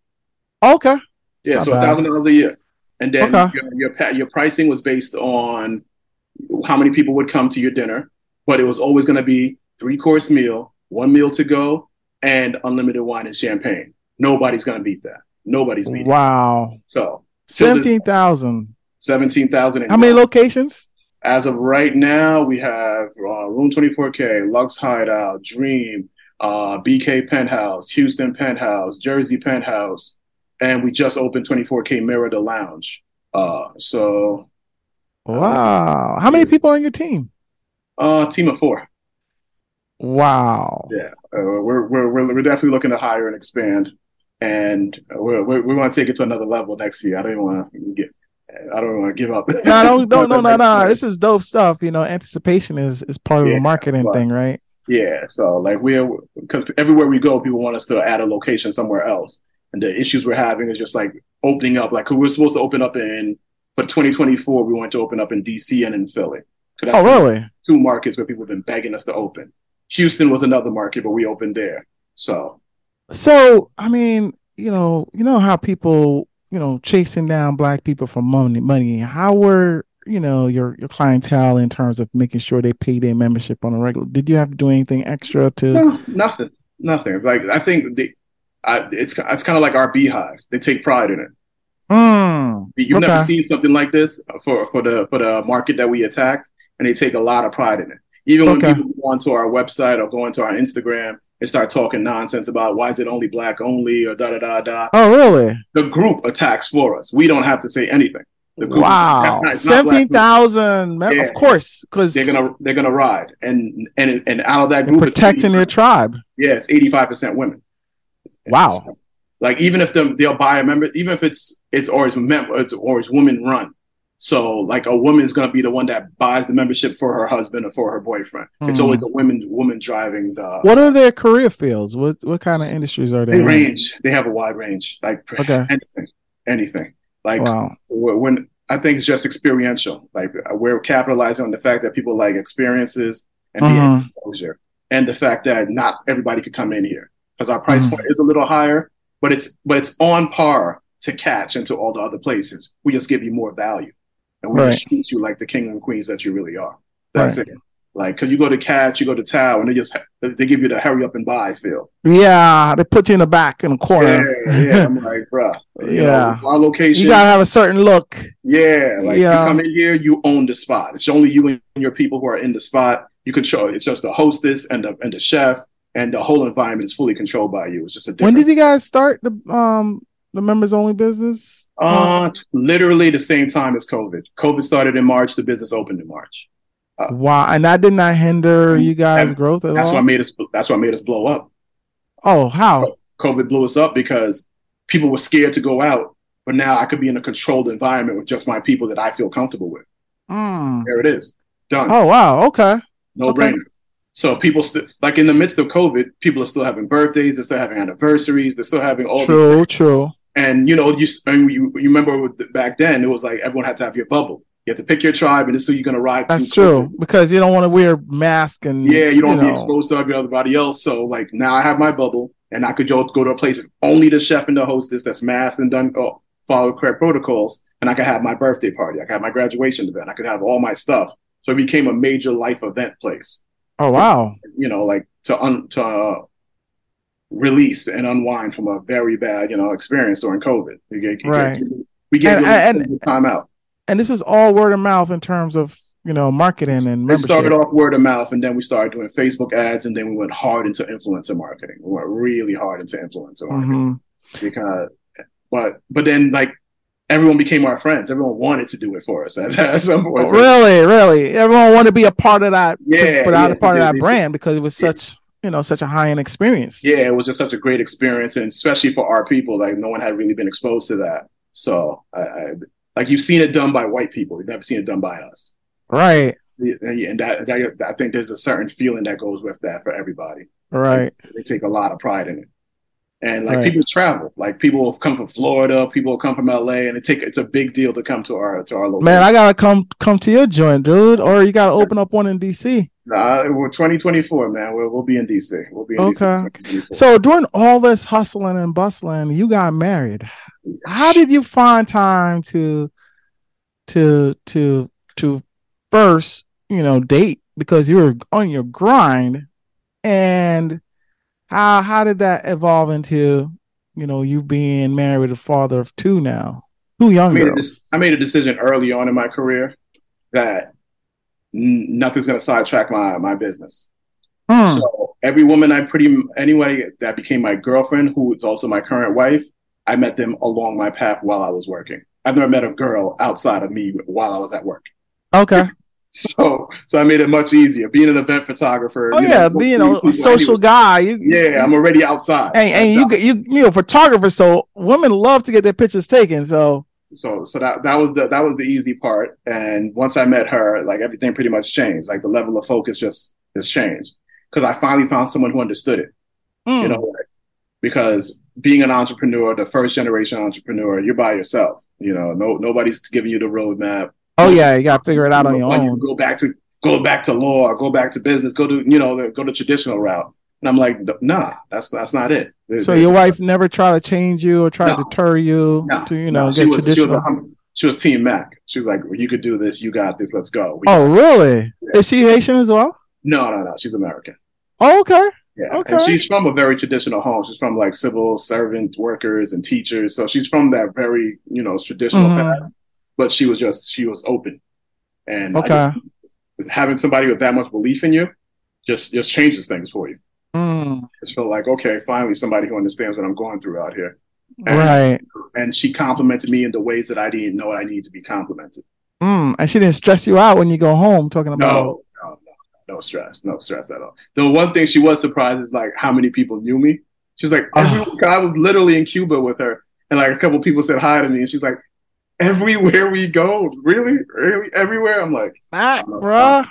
Okay. Yeah, so a thousand dollars a year, and then okay. your, your your pricing was based on how many people would come to your dinner, but it was always going to be three course meal, one meal to go, and unlimited wine and champagne. Nobody's going to beat that. Nobody's beating. Wow. That. So seventeen thousand. Seventeen thousand. How many locations? As of right now, we have uh, Room 24K, Lux Hideout, Dream, uh, BK Penthouse, Houston Penthouse, Jersey Penthouse, and we just opened 24K Mirror the Lounge. Uh, so, wow, how many people on your team? Uh, team of four. Wow. Yeah, uh, we're, we're we're definitely looking to hire and expand, and we're, we're, we want to take it to another level next year. I don't even want to get I don't want to give up. no, don't, don't, no, no, no. This is dope stuff. You know, anticipation is is part of yeah, the marketing but, thing, right? Yeah. So like we're because everywhere we go, people want us to add a location somewhere else, and the issues we're having is just like opening up. Like we are supposed to open up in for 2024, we want to open up in DC and in Philly. Oh, really? Two markets where people have been begging us to open. Houston was another market, but we opened there. So, so I mean, you know, you know how people you know, chasing down black people for money. Money. How were you know your your clientele in terms of making sure they pay their membership on a regular? Did you have to do anything extra to? No, nothing, nothing. Like I think the, I, it's it's kind of like our beehive. They take pride in it. Mm, You've okay. never seen something like this for for the for the market that we attacked, and they take a lot of pride in it. Even when okay. people go onto our website or go into our Instagram, and start talking nonsense about why is it only black only or da da da da. Oh, really? The group attacks for us. We don't have to say anything. wow, seventeen thousand. Yeah. Of course, because they're gonna they're gonna ride, and and and out of that group, protecting their tribe. Yeah, it's eighty five percent women. Wow. So, like even if the, they'll buy a member, even if it's it's always mem- it's always women run, so like a woman is going to be the one that buys the membership for her husband or for her boyfriend. Mm-hmm. It's always a woman woman driving the. What are their career fields? What what kind of industries are they? They in? range. They have a wide range. Like okay. anything, anything. Like wow. when I think it's just experiential. Like we're capitalizing on the fact that people like experiences and uh-huh. exposure, and the fact that not everybody could come in here because our price mm-hmm. point is a little higher, but it's but it's on par to catch into all the other places. We just give you more value and we right. treat you like the king and queens that you really are. That's right. it. Like, cause you go to catch, you go to Tao, and they just they give you the hurry up and buy feel. Yeah, they put you in the back in the corner. Yeah, yeah. I'm like, bro. yeah, know, our location. You gotta have a certain look. Yeah, like yeah. you come in here, you own the spot. It's only you and your people who are in the spot. You control. It's just the hostess and the and the chef, and the whole environment is fully controlled by you. It's just a. When did you guys start the um the members only business? Uh, literally the same time as COVID. COVID started in March. The business opened in March. Uh, wow, and that did not hinder you guys' growth at that's all. What made us. That's what made us blow up. Oh, how? COVID blew us up because people were scared to go out, but now I could be in a controlled environment with just my people that I feel comfortable with. Mm. There it is, done. Oh wow, okay, no okay. brainer. So people still like in the midst of COVID, people are still having birthdays, they're still having anniversaries, they're still having all true, these things. true. And you know, you and you, you remember back then it was like everyone had to have your bubble. You have to pick your tribe, and this is who you're gonna ride. That's true because you don't want to wear mask and yeah, you don't you know. be exposed to everybody else. So like now I have my bubble, and I could go go to a place only the chef and the hostess that's masked and done oh, follow correct protocols, and I could have my birthday party, I could have my graduation event, I could have all my stuff. So it became a major life event place. Oh wow! You know, like to un to uh, release and unwind from a very bad, you know, experience during COVID. We get, right. Get, we get and, and, time out. And this is all word of mouth in terms of you know marketing and membership. It started off word of mouth, and then we started doing Facebook ads, and then we went hard into influencer marketing. We went really hard into influencer marketing mm-hmm. because, but but then like everyone became our friends. Everyone wanted to do it for us at, at some point. Really, really, everyone wanted to be a part of that. Yeah, put out yeah, a part of that brand because it was such. You know such a high end experience. Yeah, it was just such a great experience, and especially for our people, like no one had really been exposed to that. So, I, I like you've seen it done by white people, you've never seen it done by us. Right. And that, that I think there's a certain feeling that goes with that for everybody. Right. Like, they take a lot of pride in it. And like right. people travel, like people come from Florida, people come from LA, and it take it's a big deal to come to our to our local. Man, I gotta come come to your joint, dude, or you gotta open up one in DC. Nah, we're 2024, man. We'll, we'll be in DC. We'll be in okay. DC. So during all this hustling and bustling, you got married. How did you find time to to to to first, you know, date because you were on your grind and how how did that evolve into you know you being married with a father of two now two young I made, girls? A, I made a decision early on in my career that nothing's going to sidetrack my my business. Hmm. So every woman I pretty anyway that became my girlfriend, who is also my current wife, I met them along my path while I was working. I've never met a girl outside of me while I was at work. Okay. So, so I made it much easier. Being an event photographer. Oh yeah, know, being a, social anyway. guy. You, yeah, I'm already outside. And, and you, you, you know, photographer. So women love to get their pictures taken. So, so, so that that was the that was the easy part. And once I met her, like everything pretty much changed. Like the level of focus just just changed because I finally found someone who understood it. Mm. You know, because being an entrepreneur, the first generation entrepreneur, you're by yourself. You know, no nobody's giving you the roadmap Oh yeah, you got to figure it out on your own. You go back to go back to law, go back to business, go to you know go to traditional route. And I'm like, nah, that's that's not it. So your wife never tried to change you or try no. to deter you no. to you know no. get was, traditional. She was, she was, Team Mac. She was like, well, you could do this. You got this. Let's go. We oh really? Yeah. Is she Haitian as well? No, no, no. She's American. Oh okay. Yeah, okay. and she's from a very traditional home. She's from like civil servant workers and teachers, so she's from that very you know traditional mm-hmm. path but she was just she was open, and okay. Just, having somebody with that much belief in you just just changes things for you. Mm. Just feel like okay, finally somebody who understands what I'm going through out here. And, right. And she complimented me in the ways that I didn't know I needed to be complimented. Mm. And she didn't stress you out when you go home talking about. No, no, no, no stress, no stress at all. The one thing she was surprised is like how many people knew me. She's like, everyone, I was literally in Cuba with her, and like a couple people said hi to me, and she's like, everywhere we go. Really, really, everywhere. I'm like, Matt, bro.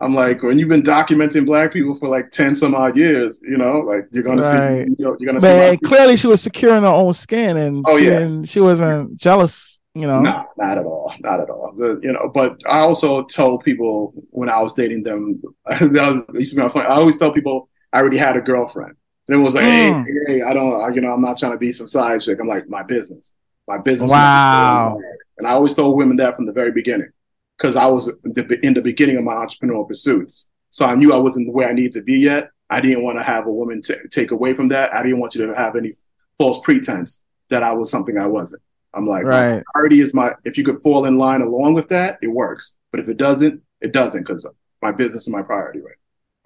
I'm like, when you've been documenting black people for like ten some odd years, you know, like you're gonna right. see, you know, you're gonna but see. clearly, she was securing her own skin, and oh she, yeah, she wasn't jealous. You know, no, not at all, not at all. you know, but I also told people when I was dating them, that used to be funny. I always tell people I already had a girlfriend, and it was like, mm. hey, hey, I don't, you know, I'm not trying to be some side chick. I'm like, my business my business. Wow. And I always told women that from the very beginning because I was in the beginning of my entrepreneurial pursuits. So I knew I wasn't where I needed to be yet. I didn't want to have a woman t- take away from that. I didn't want you to have any false pretense that I was something I wasn't. I'm like, right. priority is my, if you could fall in line along with that, it works. But if it doesn't, it doesn't because my business is my priority right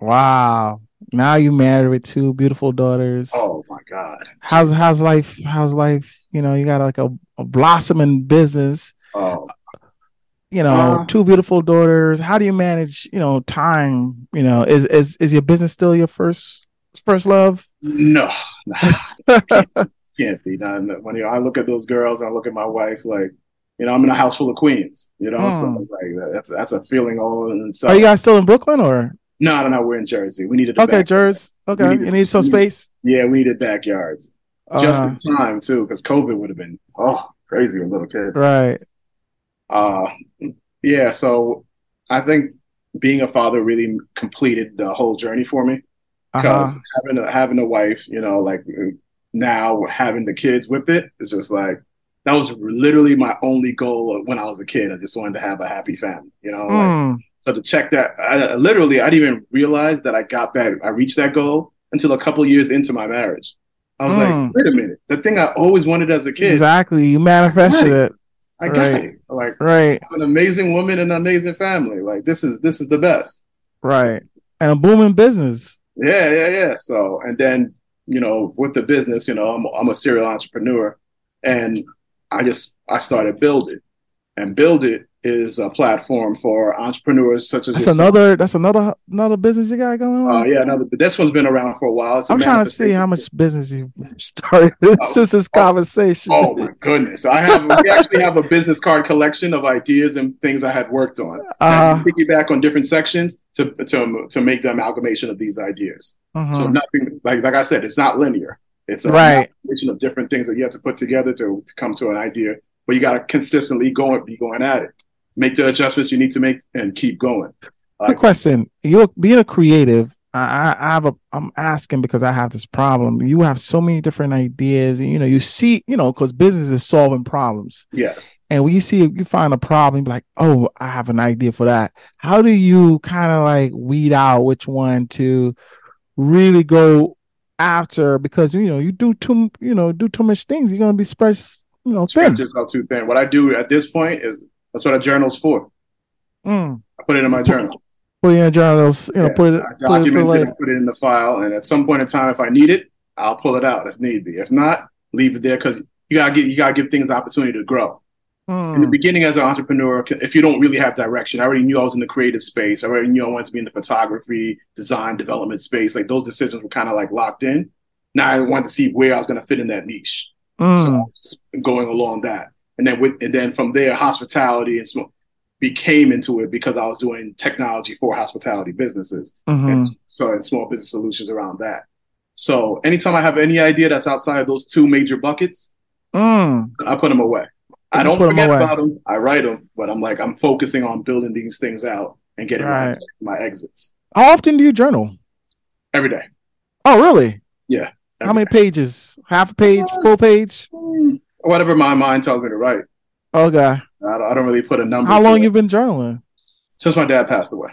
Wow. Now you married with two beautiful daughters. Oh my God. How's how's life? How's life? You know, you got like a, a blossoming business. Oh. You know, uh, two beautiful daughters. How do you manage, you know, time? You know, is is is your business still your first first love? No. can't, can't be. Not when I look at those girls and I look at my wife, like, you know, I'm in a house full of queens. You know, hmm. so like that's that's a feeling all in itself. Are you guys still in Brooklyn or? No, no, no. We're in Jersey. We needed okay, Jersey. Okay, needed, you need some space. Yeah, we needed backyards uh, just in time too, because COVID would have been oh crazy with little kids. Right. Uh, yeah. So I think being a father really completed the whole journey for me because uh-huh. having a having a wife, you know, like now having the kids with it, it is just like that was literally my only goal when I was a kid. I just wanted to have a happy family, you know. Mm. Like, so to check that, I, literally, I didn't even realize that I got that. I reached that goal until a couple years into my marriage. I was mm. like, wait a minute, the thing I always wanted as a kid. Exactly, you manifested it. I got right. it. Like, right, an amazing woman and an amazing family. Like, this is this is the best. Right, and a booming business. Yeah, yeah, yeah. So, and then you know, with the business, you know, I'm I'm a serial entrepreneur, and I just I started Byld It, and Byld It is a platform for entrepreneurs such as that's yourself. another that's another another business you got going on. Uh, yeah, another this one's been around for a while. It's I'm trying to see how much business you started oh, since this oh, conversation. Oh my goodness, I have we actually have a business card collection of ideas and things I had worked on. Uh, piggyback on different sections to to to make the amalgamation of these ideas. Uh-huh. So nothing like like I said, it's not linear. It's a right. combination of different things that you have to put together to, to come to an idea. But you got to consistently go and be going at it make the adjustments you need to make and keep going. Good question. You're being a creative. I, I have a. I'm asking because I have this problem. You have so many different ideas, and you know, you see, you know, because business is solving problems. Yes. And when you see, you find a problem, like, oh, I have an idea for that. How do you kind of like weed out which one to really go after? Because you know, you do too, you know, do too much things, you're gonna be spread, you know, thin. too thin. What I do at this point is that's what a journal's for. Mm. I put it in my journal. Put it in journals, you know, yeah, put it. I document put it, it, put it in the file, and at some point in time, if I need it, I'll pull it out if need be. If not, leave it there because you gotta get you gotta give things the opportunity to grow. Mm. In the beginning, as an entrepreneur, if you don't really have direction, I already knew I was in the creative space. I already knew I wanted to be in the photography, design, development space. Like those decisions were kind of like locked in. Now I wanted to see where I was going to fit in that niche. Mm. So going along that and then with and then from there, hospitality and sm- became into it because I was doing technology for hospitality businesses, mm-hmm. and so and small business solutions around that. So anytime I have any idea that's outside of those two major buckets, mm. I put them away. I don't forget them about them. I write them, but I'm like I'm focusing on building these things out and getting right. my, my exits. How often do you journal? Every day. Oh, really? Yeah. How many day. pages? Half a page? Full page? Whatever my mind tells me to write. Okay. I don't, I don't really put a number. How long it. you been journaling? Since my dad passed away.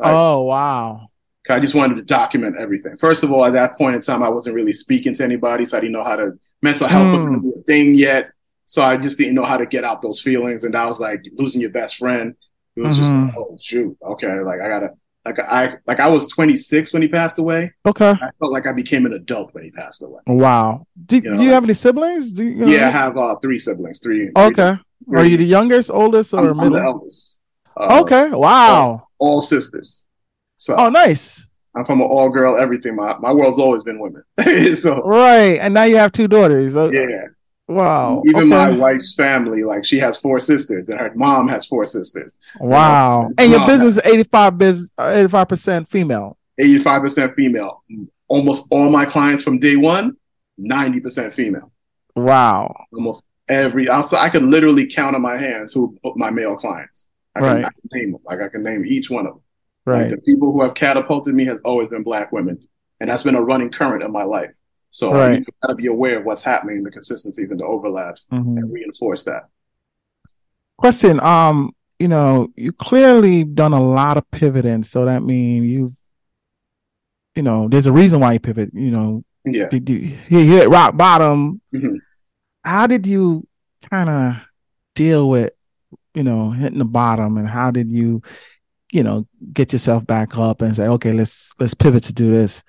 oh wow. I just wanted to document everything. First of all, at that point in time, I wasn't really speaking to anybody, so I didn't know how to. Mental health mm. wasn't a thing yet, so I just didn't know how to get out those feelings. And I was like losing your best friend. It was mm-hmm. just like, oh shoot, okay, like I gotta like I like I was 26 when he passed away. Okay. I felt like I became an adult when he passed away. Wow. Do you, know, do you have any siblings? Do you, you know? Yeah, I have uh, three siblings. Three. Okay. Three. Are you the youngest, oldest, or I'm, middle? I'm the eldest. Uh, okay. Wow. All, all, sisters. So. Oh, nice. I'm from an all girl everything. My my world's always been women. so. Right, and now you have two daughters. Yeah. Wow. Even okay. my wife's family, like she has four sisters, and her mom has four sisters. Wow. Know? And your business is 85 biz uh, 85% female. 85% female. Almost all my clients from day one, 90% female. Wow. Almost every outside I could literally count on my hands who my male clients. I can, right. I can name them. Like I can name each one of them. Right. Like the people who have catapulted me has always been black women. And that's been a running current of my life. So right. you got to be aware of what's happening, the consistencies and the overlaps, mm-hmm. and reinforce that. Question: Um, you know, you clearly done a lot of pivoting, so that means you, you know, there's a reason why you pivot. You know, yeah, you, you hit rock bottom. Mm-hmm. How did you kind of deal with, you know, hitting the bottom, and how did you, you know, get yourself back up and say, okay, let's let's pivot to do this?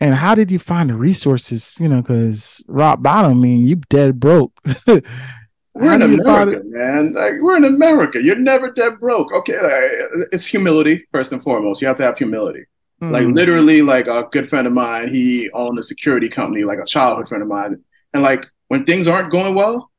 And how did you find the resources? You know, because rock bottom, I mean, you dead broke. we're in America, man. Like, we're in America. You're never dead broke. Okay, like, it's humility first and foremost. You have to have humility. Mm-hmm. Like literally, like a good friend of mine, he owned a security company, like a childhood friend of mine, and like when things aren't going well,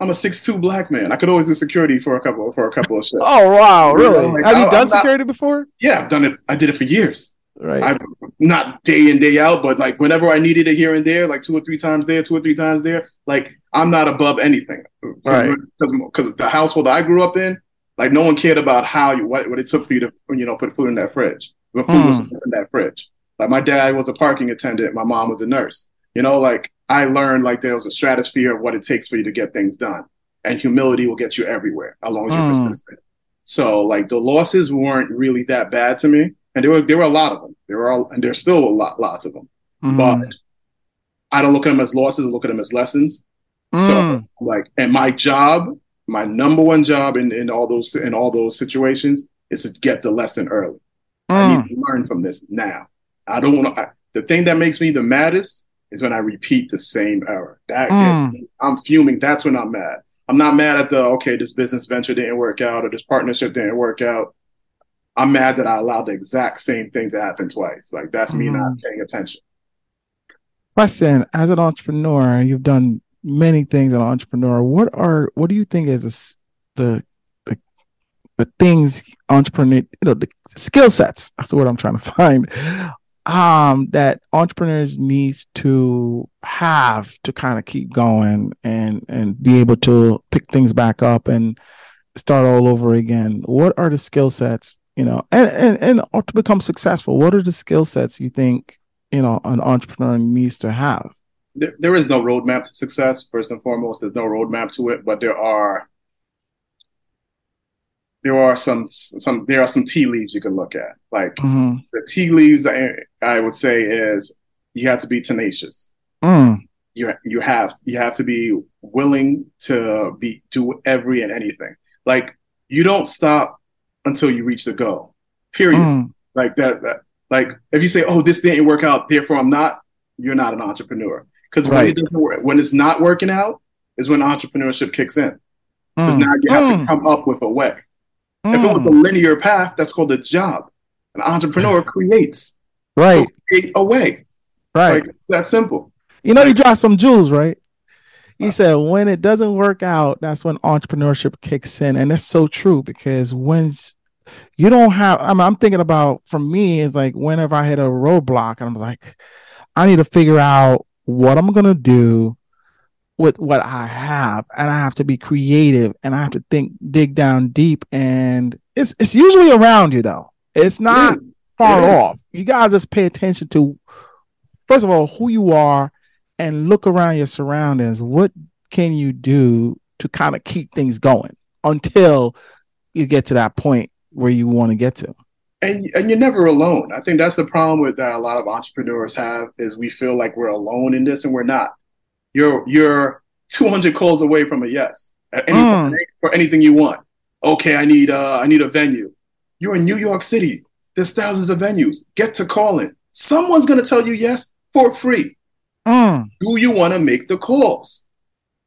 I'm a six two black man. I could always do security for a couple for a couple of shifts. Oh wow, really? like, Have I, you done I'm security not, before? Yeah, I've done it. I did it for years. Right. I, not day in day out, but like whenever I needed it here and there, like two or three times there, two or three times there. Like I'm not above anything. Right. Because the household I grew up in, like no one cared about how you what what it took for you to you know put food in that fridge. The food mm. was in that fridge. Like my dad was a parking attendant, my mom was a nurse. You know, like I learned like there was a stratosphere of what it takes for you to get things done, and humility will get you everywhere as long as you're mm. persistent. So like the losses weren't really that bad to me and there were there were a lot of them. There were all, and there's still a lot lots of them. mm. but I don't look at them as losses. I look at them as lessons. Mm. So, like, and my job, my number one job in, in all those in all those situations is to get the lesson early. Mm. I need to learn from this now. I don't want to. The thing that makes me the maddest is when I repeat the same error. That mm. I'm fuming. That's when I'm mad. I'm not mad at the okay, this business venture didn't work out or this partnership didn't work out. I'm mad that I allowed the exact same thing to happen twice. Like that's me not mm. paying attention. Question: As an entrepreneur, you've done many things as an entrepreneur. What are what do you think is a, the the the things entrepreneur you know the skill sets? That's the word I'm trying to find um, that entrepreneurs need to have to kind of keep going and and be able to pick things back up and start all over again what are the skill sets you know and and, and to become successful what are the skill sets you think you know an entrepreneur needs to have there, there is no roadmap to success first and foremost there's no roadmap to it but there are there are some some there are some tea leaves you can look at. Like mm-hmm. the tea leaves, I, I, would say is you have to be tenacious. Mm. You you have you have to be willing to be do every and anything. Like you don't stop until you reach the goal. Period. Mm. Like that, that. Like if you say, "Oh, this didn't work out, therefore I'm not," you're not an entrepreneur. Because right. when it doesn't work, when it's not working out, is when entrepreneurship kicks in. Because mm. now you have to mm. come up with a way. Mm. If it was a hmm. linear path, that's called a job. An entrepreneur creates. Right. So create a way. Right. Like, that simple. You know, like, you dropped some jewels, right? He said, when it doesn't work out, that's when entrepreneurship kicks in. And that's so true because when you don't have, I mean, I'm thinking about for me, is like whenever I hit a roadblock, I'm like, I need to figure out what I'm going to do with what I have, and I have to be creative, and I have to think, dig down deep, and it's it's usually around you though. It's not it far it off. You gotta just pay attention to, first of all, who you are, and look around your surroundings. What can you do to kind of keep things going until you get to that point where you want to get to? and and you're never alone. I think that's the problem with that a lot of entrepreneurs have is we feel like we're alone in this and we're not you're you're 200 calls away from a yes any, mm. for anything you want. Okay, I need uh, I need a venue. You're in New York City. There's thousands of venues. Get to calling. Someone's gonna tell you yes for free. Mm. Do you want to make the calls?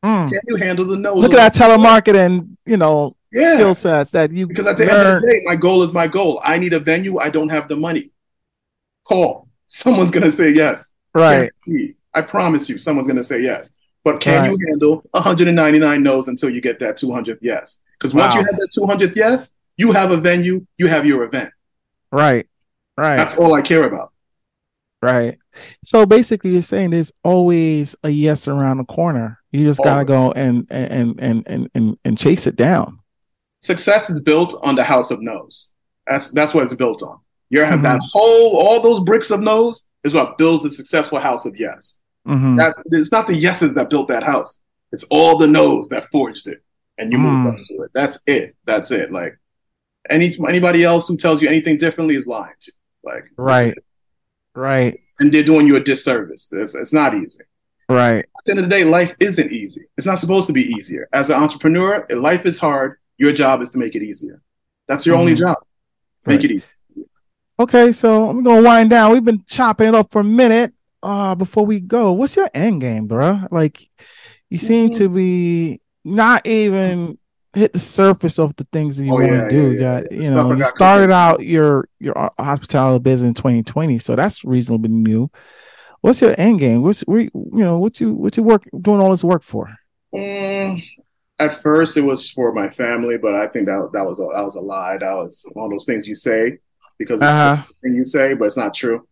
Mm. Can you handle the no? Look at that telemarketing, you know, yeah. skill sets that you because at the learn. end of the day, my goal is my goal. I need a venue. I don't have the money. Call. Someone's gonna say yes. Right. I promise you, someone's going to say yes. But can right. you handle 199 no's until you get that 200th yes? Because once wow. you have that 200th yes, you have a venue, you have your event. Right. Right. That's all I care about. Right. So basically, you're saying there's always a yes around the corner. You just gotta go and and and and and and chase it down. Success is built on the house of no's. That's that's what it's built on. You have mm-hmm. that whole all those bricks of no's is what builds a successful house of yes. Mm-hmm. That it's not the yeses that built that house. It's all the no's that forged it, and you mm. move up to it. That's it. That's it. Like any anybody else who tells you anything differently is lying to. You. Like right, right, and they're doing you a disservice. It's, it's not easy. Right. At the end of the day, life isn't easy. It's not supposed to be easier. As an entrepreneur, life is hard. Your job is to make it easier. That's your mm. only job. Make right. it easy. Okay, so I'm gonna wind down. We've been chopping it up for a minute uh before we go, what's your end game, bro? Like you seem mm-hmm. to be not even hit the surface of the things that you oh, want to yeah, do. Yeah, yeah. you know, you started out your your uh, hospitality business in 2020, so that's reasonably new. What's your end game? What's where you know what you what you work doing all this work for? Mm, at first, it was for my family, but I think that that was a, that was a lie. That was one of those things you say because uh-huh. thing you say, but it's not true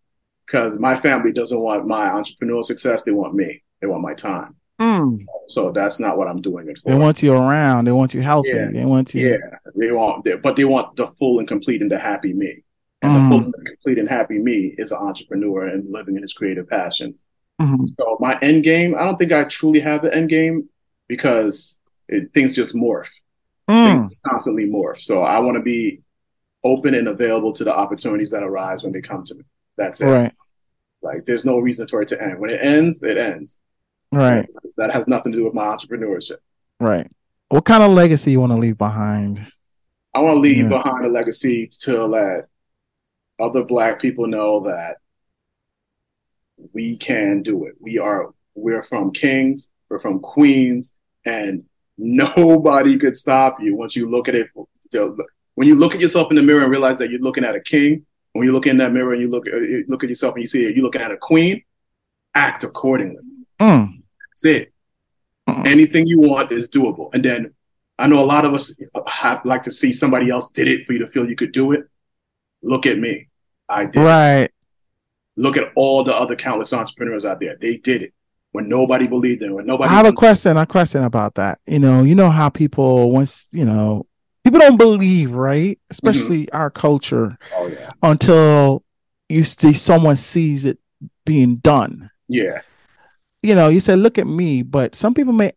because my family doesn't want my entrepreneurial success. They want me. They want my time. Mm. So that's not what I'm doing it for. They want you around. They want you healthy. Yeah. They want you. Yeah, they want, but they want the full and complete and the happy me. And mm. the full and complete and happy me is an entrepreneur and living in his creative passions. Mm-hmm. So my end game, I don't think I truly have the end game because it, things just morph. Mm. Things constantly morph. So I want to be open and available to the opportunities that arise when they come to me. That's it. Right. Like there's no reason for it to end. When it ends, it ends. Right. That has nothing to do with my entrepreneurship. Right. What kind of legacy you want to leave behind? I want to leave Yeah. behind a legacy to let other black people know that we can do it. We are we're from kings, we're from queens, and nobody could stop you once you look at it. When you look at yourself in the mirror and realize that you're looking at a king, when you look in that mirror and you look you look at yourself and you see it, you're looking at a queen, act accordingly. Mm. That's it. Mm. Anything you want is doable. And then I know a lot of us have, like to see somebody else did it for you to feel you could do it. Look at me. I did. it. Right. Look at all the other countless entrepreneurs out there. They did it when nobody believed them. When nobody. I have a question. A question about that. You know, you know how people once you know people don't believe, right? Especially our culture Oh yeah. until you see someone sees it being done. Yeah. You know, you say, "Look at me," but some people may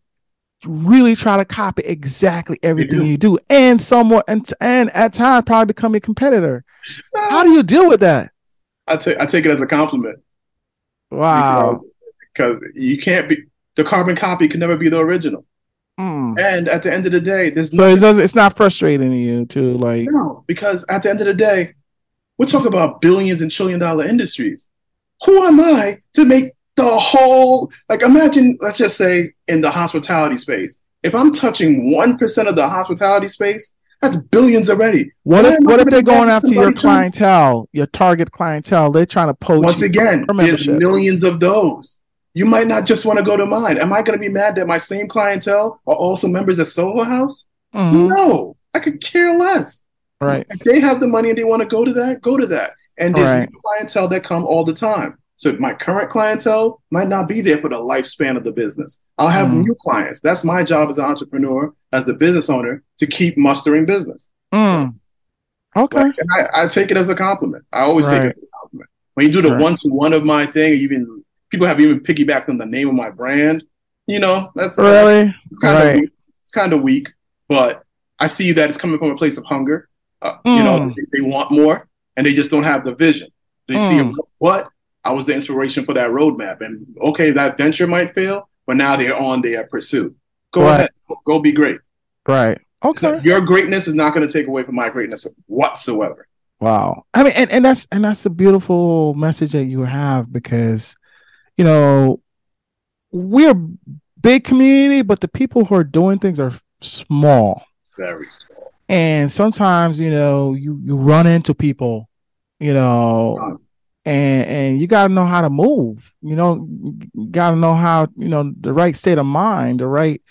really try to copy exactly everything do. you do, and somewhat, and and at times probably become a competitor. How do you deal with that? I take I take it as a compliment. Wow. Because, you can't be the carbon copy can never be the original. Mm. And at the end of the day, there's So it doesn't, it's not frustrating to you to like. No, because at the end of the day, we're talking about billions and trillion dollar industries. Who am I to make the whole like imagine, let's just say in the hospitality space, if I'm touching one percent of the hospitality space, that's billions already. What Why if what if they're going after your too? clientele, your target clientele? They're trying to poach Once again, there's millions of those. You might not just want to go to mine. Am I going to be mad that my same clientele are also members of Soho House? Mhm. No, I could care less. Right. If they have the money and they want to go to that, go to that. And there's Right. new clientele that come all the time. So my current clientele might not be there for the lifespan of the business. I'll have Mhm. new clients. That's my job as an entrepreneur, as the business owner, to keep mustering business. Mm. Okay. Like, and I, I take it as a compliment. I always take it as a compliment. When you do the one to one of my thing, even people have even piggybacked on the name of my brand. You know, that's Really? it's kind Right. of weak. it's kind of weak, but I see that it's coming from a place of hunger. Uh, You know, Mm. they, they want more, and they just don't have the vision. They see Mm. what I was the inspiration for that roadmap, and okay, that venture might fail, but now they're on their pursuit. Go Right. ahead, go be great. Right. So Okay. your greatness is not going to take away from my greatness whatsoever. Wow. I mean, and, and that's and that's a beautiful message that you have because, you know, we're a big community, but the people who are doing things are small. Very small. And sometimes, you know, you you run into people, you know, and and you got to know how to move you know got to know how you know the right state of mind the right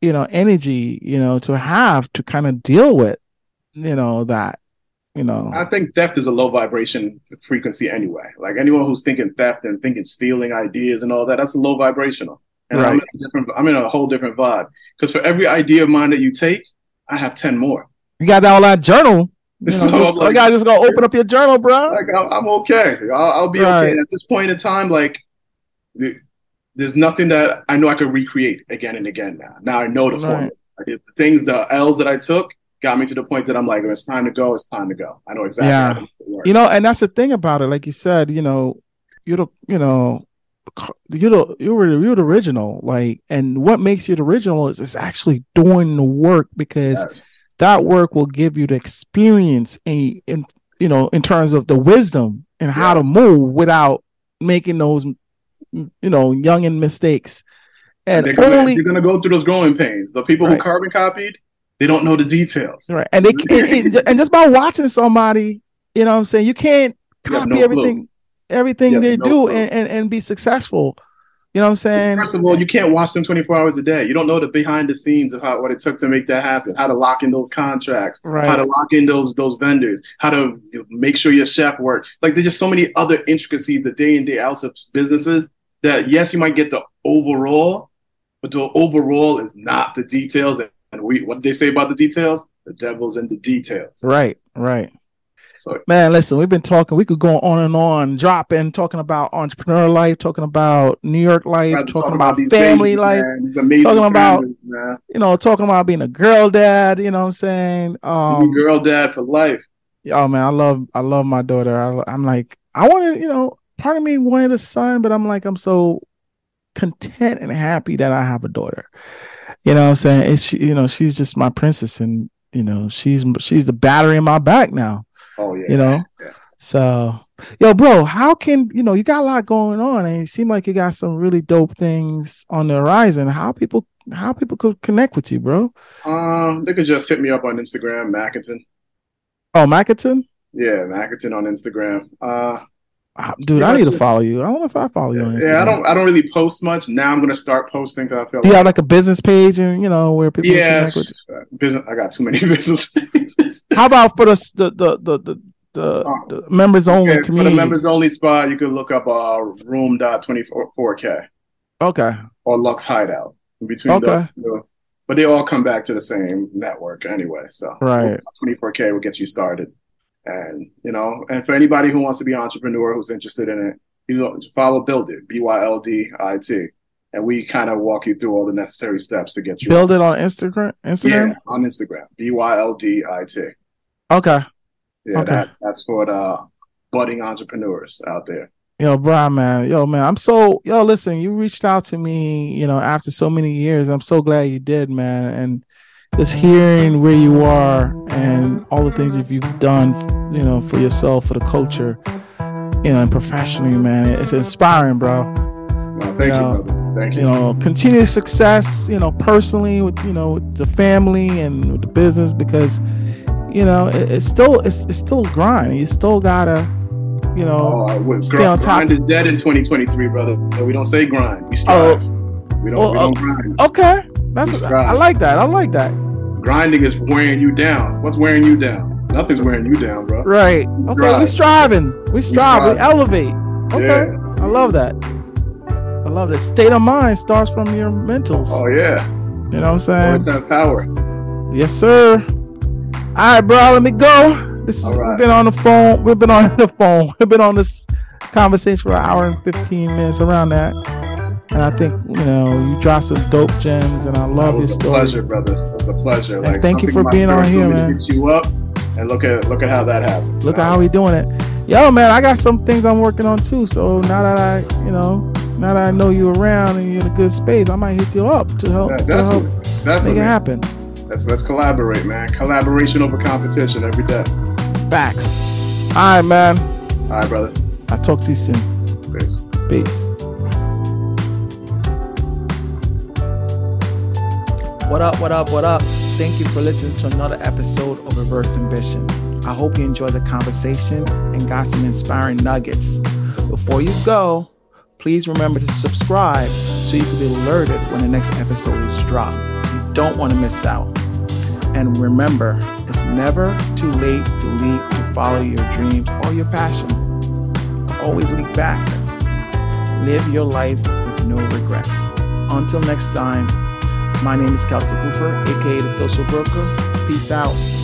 you know energy you know to have to kind of deal with you know that you know I think theft is a low vibration frequency anyway. Like anyone who's thinking theft and thinking stealing ideas and all that, that's a low vibrational. And I'm, in Right. a different, I'm in a whole different vibe. Because for every idea of mine that you take, I have 10 more. you got that all that journal you know, So I'm just, like- I gotta just go open up your journal bro Like, I'm, I'm okay. I'll, I'll be Right. okay. At this point in time, like, there's nothing that I know I could recreate again and again now. Now I know the Right. formula. Like, the things, the L's that I took got me to the point that I'm like, it's time to go, it's time to go. I know exactly Yeah. how to make it work. you know and that's the thing about it like you said you know you're the you know you're the you're the, you're the original like and what makes you the original is is actually doing the work because Yes. That work will give you the experience in, in you know in terms of the wisdom and how to move without making those you know young and mistakes. And they're gonna, only they're gonna go through those growing pains. The people Right. who carbon copied, they don't know the details. right. And they and, and- and just by watching somebody you know what i'm saying? You can't You copy no everything everything You they no do and, and and be successful you know what i'm saying First of all, you can't watch them 24 hours a day. You don't know the behind the scenes of how what it took to make that happen, how to lock in those contracts, Right. how to lock in those those vendors, how to make sure your chef works. Like there's just so many other intricacies, the day in day outs of businesses that yes, you might get the overall, but the overall is not the details. And we what they say about the details, the devil's in the details. right right So Man, listen, we've been talking. We could go on and on, dropping, talking about entrepreneur life, talking about New York life, rather talking talk about family babies, life, talking about- man. you know, talking about being a girl dad, you know what I'm saying? To Um, be girl dad for life. oh man, I love I love my daughter. I, I'm like, I want to, you know, part of me wanted a son, but I'm like, I'm so content and happy that I have a daughter. You know what I'm saying? It's you know, she's just my princess and you know, she's she's the battery in my back now. Oh yeah. You know? Yeah. So yo, bro, how can you know you got a lot going on and it seemed like you got some really dope things on the horizon. How people how people could connect with you, bro? Um, they could just hit me up on Instagram, Mackenten. Oh, Mackenten? Yeah, Mackenten on Instagram. Uh dude, Yeah, I need to follow you. I don't know if I follow you on Instagram. yeah, I don't I don't really post much. Now I'm gonna start posting because I feel Do you like have like a business page and you know where people can yeah, with uh, business. I got too many business pages. How about for the the the the the, the, Oh. the members only Okay, for the community? members only spot, you could look up uh room dot twenty four k Okay. or Lux Hideout in between Okay. those two. But they all come back to the same network anyway. So Right. 24K will get you started. And you know, and for anybody who wants to be an entrepreneur who's interested in it, you know, follow Byld It, B Y L D I T. And we kind of walk you through all the necessary steps to get you Byld It on Instagram. Instagram. Yeah, on Instagram. B Y L D I T. Okay. Yeah, Okay. that that's for the budding entrepreneurs out there. Yo, bro, man. Yo, man. I'm so yo. Listen, you reached out to me. You know, after so many years, I'm so glad you did, man. And just hearing where you are and all the things that you've done, you know, for yourself, for the culture, you know, and professionally, man, it's inspiring, bro. No, thank Yeah. you, brother. Thank you. you know continued success you know personally with you know with the family and with the business because you know it, it's still it's, it's still grind you still gotta you know Oh, stay gr- on top. Grind is dead in 2023, brother. We don't say grind. We Oh, we don't. well, we oh, don't oh, grind. okay that's We I like that i like that Grinding is wearing you down. What's wearing you down? Nothing's wearing you down, bro. right okay we strive. striving we strive we elevate okay Yeah. i love that i love that state of mind starts from your mentals Oh yeah. you know what i'm saying power. Yes, sir. All right, bro. Let me go. This is, right. we've been on the phone. We've been on the phone. We've been on this conversation for an hour and fifteen minutes around that. And I think you know you dropped some dope gems, and I love your was a story. pleasure, brother. It was a pleasure. And Like thank you for being on here, man. Get you up, and look at look at how that happened. Look at how we doing it. Yo, man, I got some things I'm working on too. So now that I, you know, now that I know you around and you're in a good space, I might hit you up to help, Yeah, to help definitely, make it happen. Let's let's collaborate, man. Collaboration over competition every day. Facts. All right, man. All right, brother. I'll talk to you soon. Peace. Peace. What up, what up, what up? Thank you for listening to another episode of Reverse Ambition. I hope you enjoyed the conversation and got some inspiring nuggets. Before you go, please remember to subscribe so you can be alerted when the next episode is dropped. You don't want to miss out. And remember, it's never too late to lead to follow your dreams or your passion. Always lead back. Live your life with no regrets. Until next time, my name is Kelsey Cooper, aka the Social Broker. Peace out.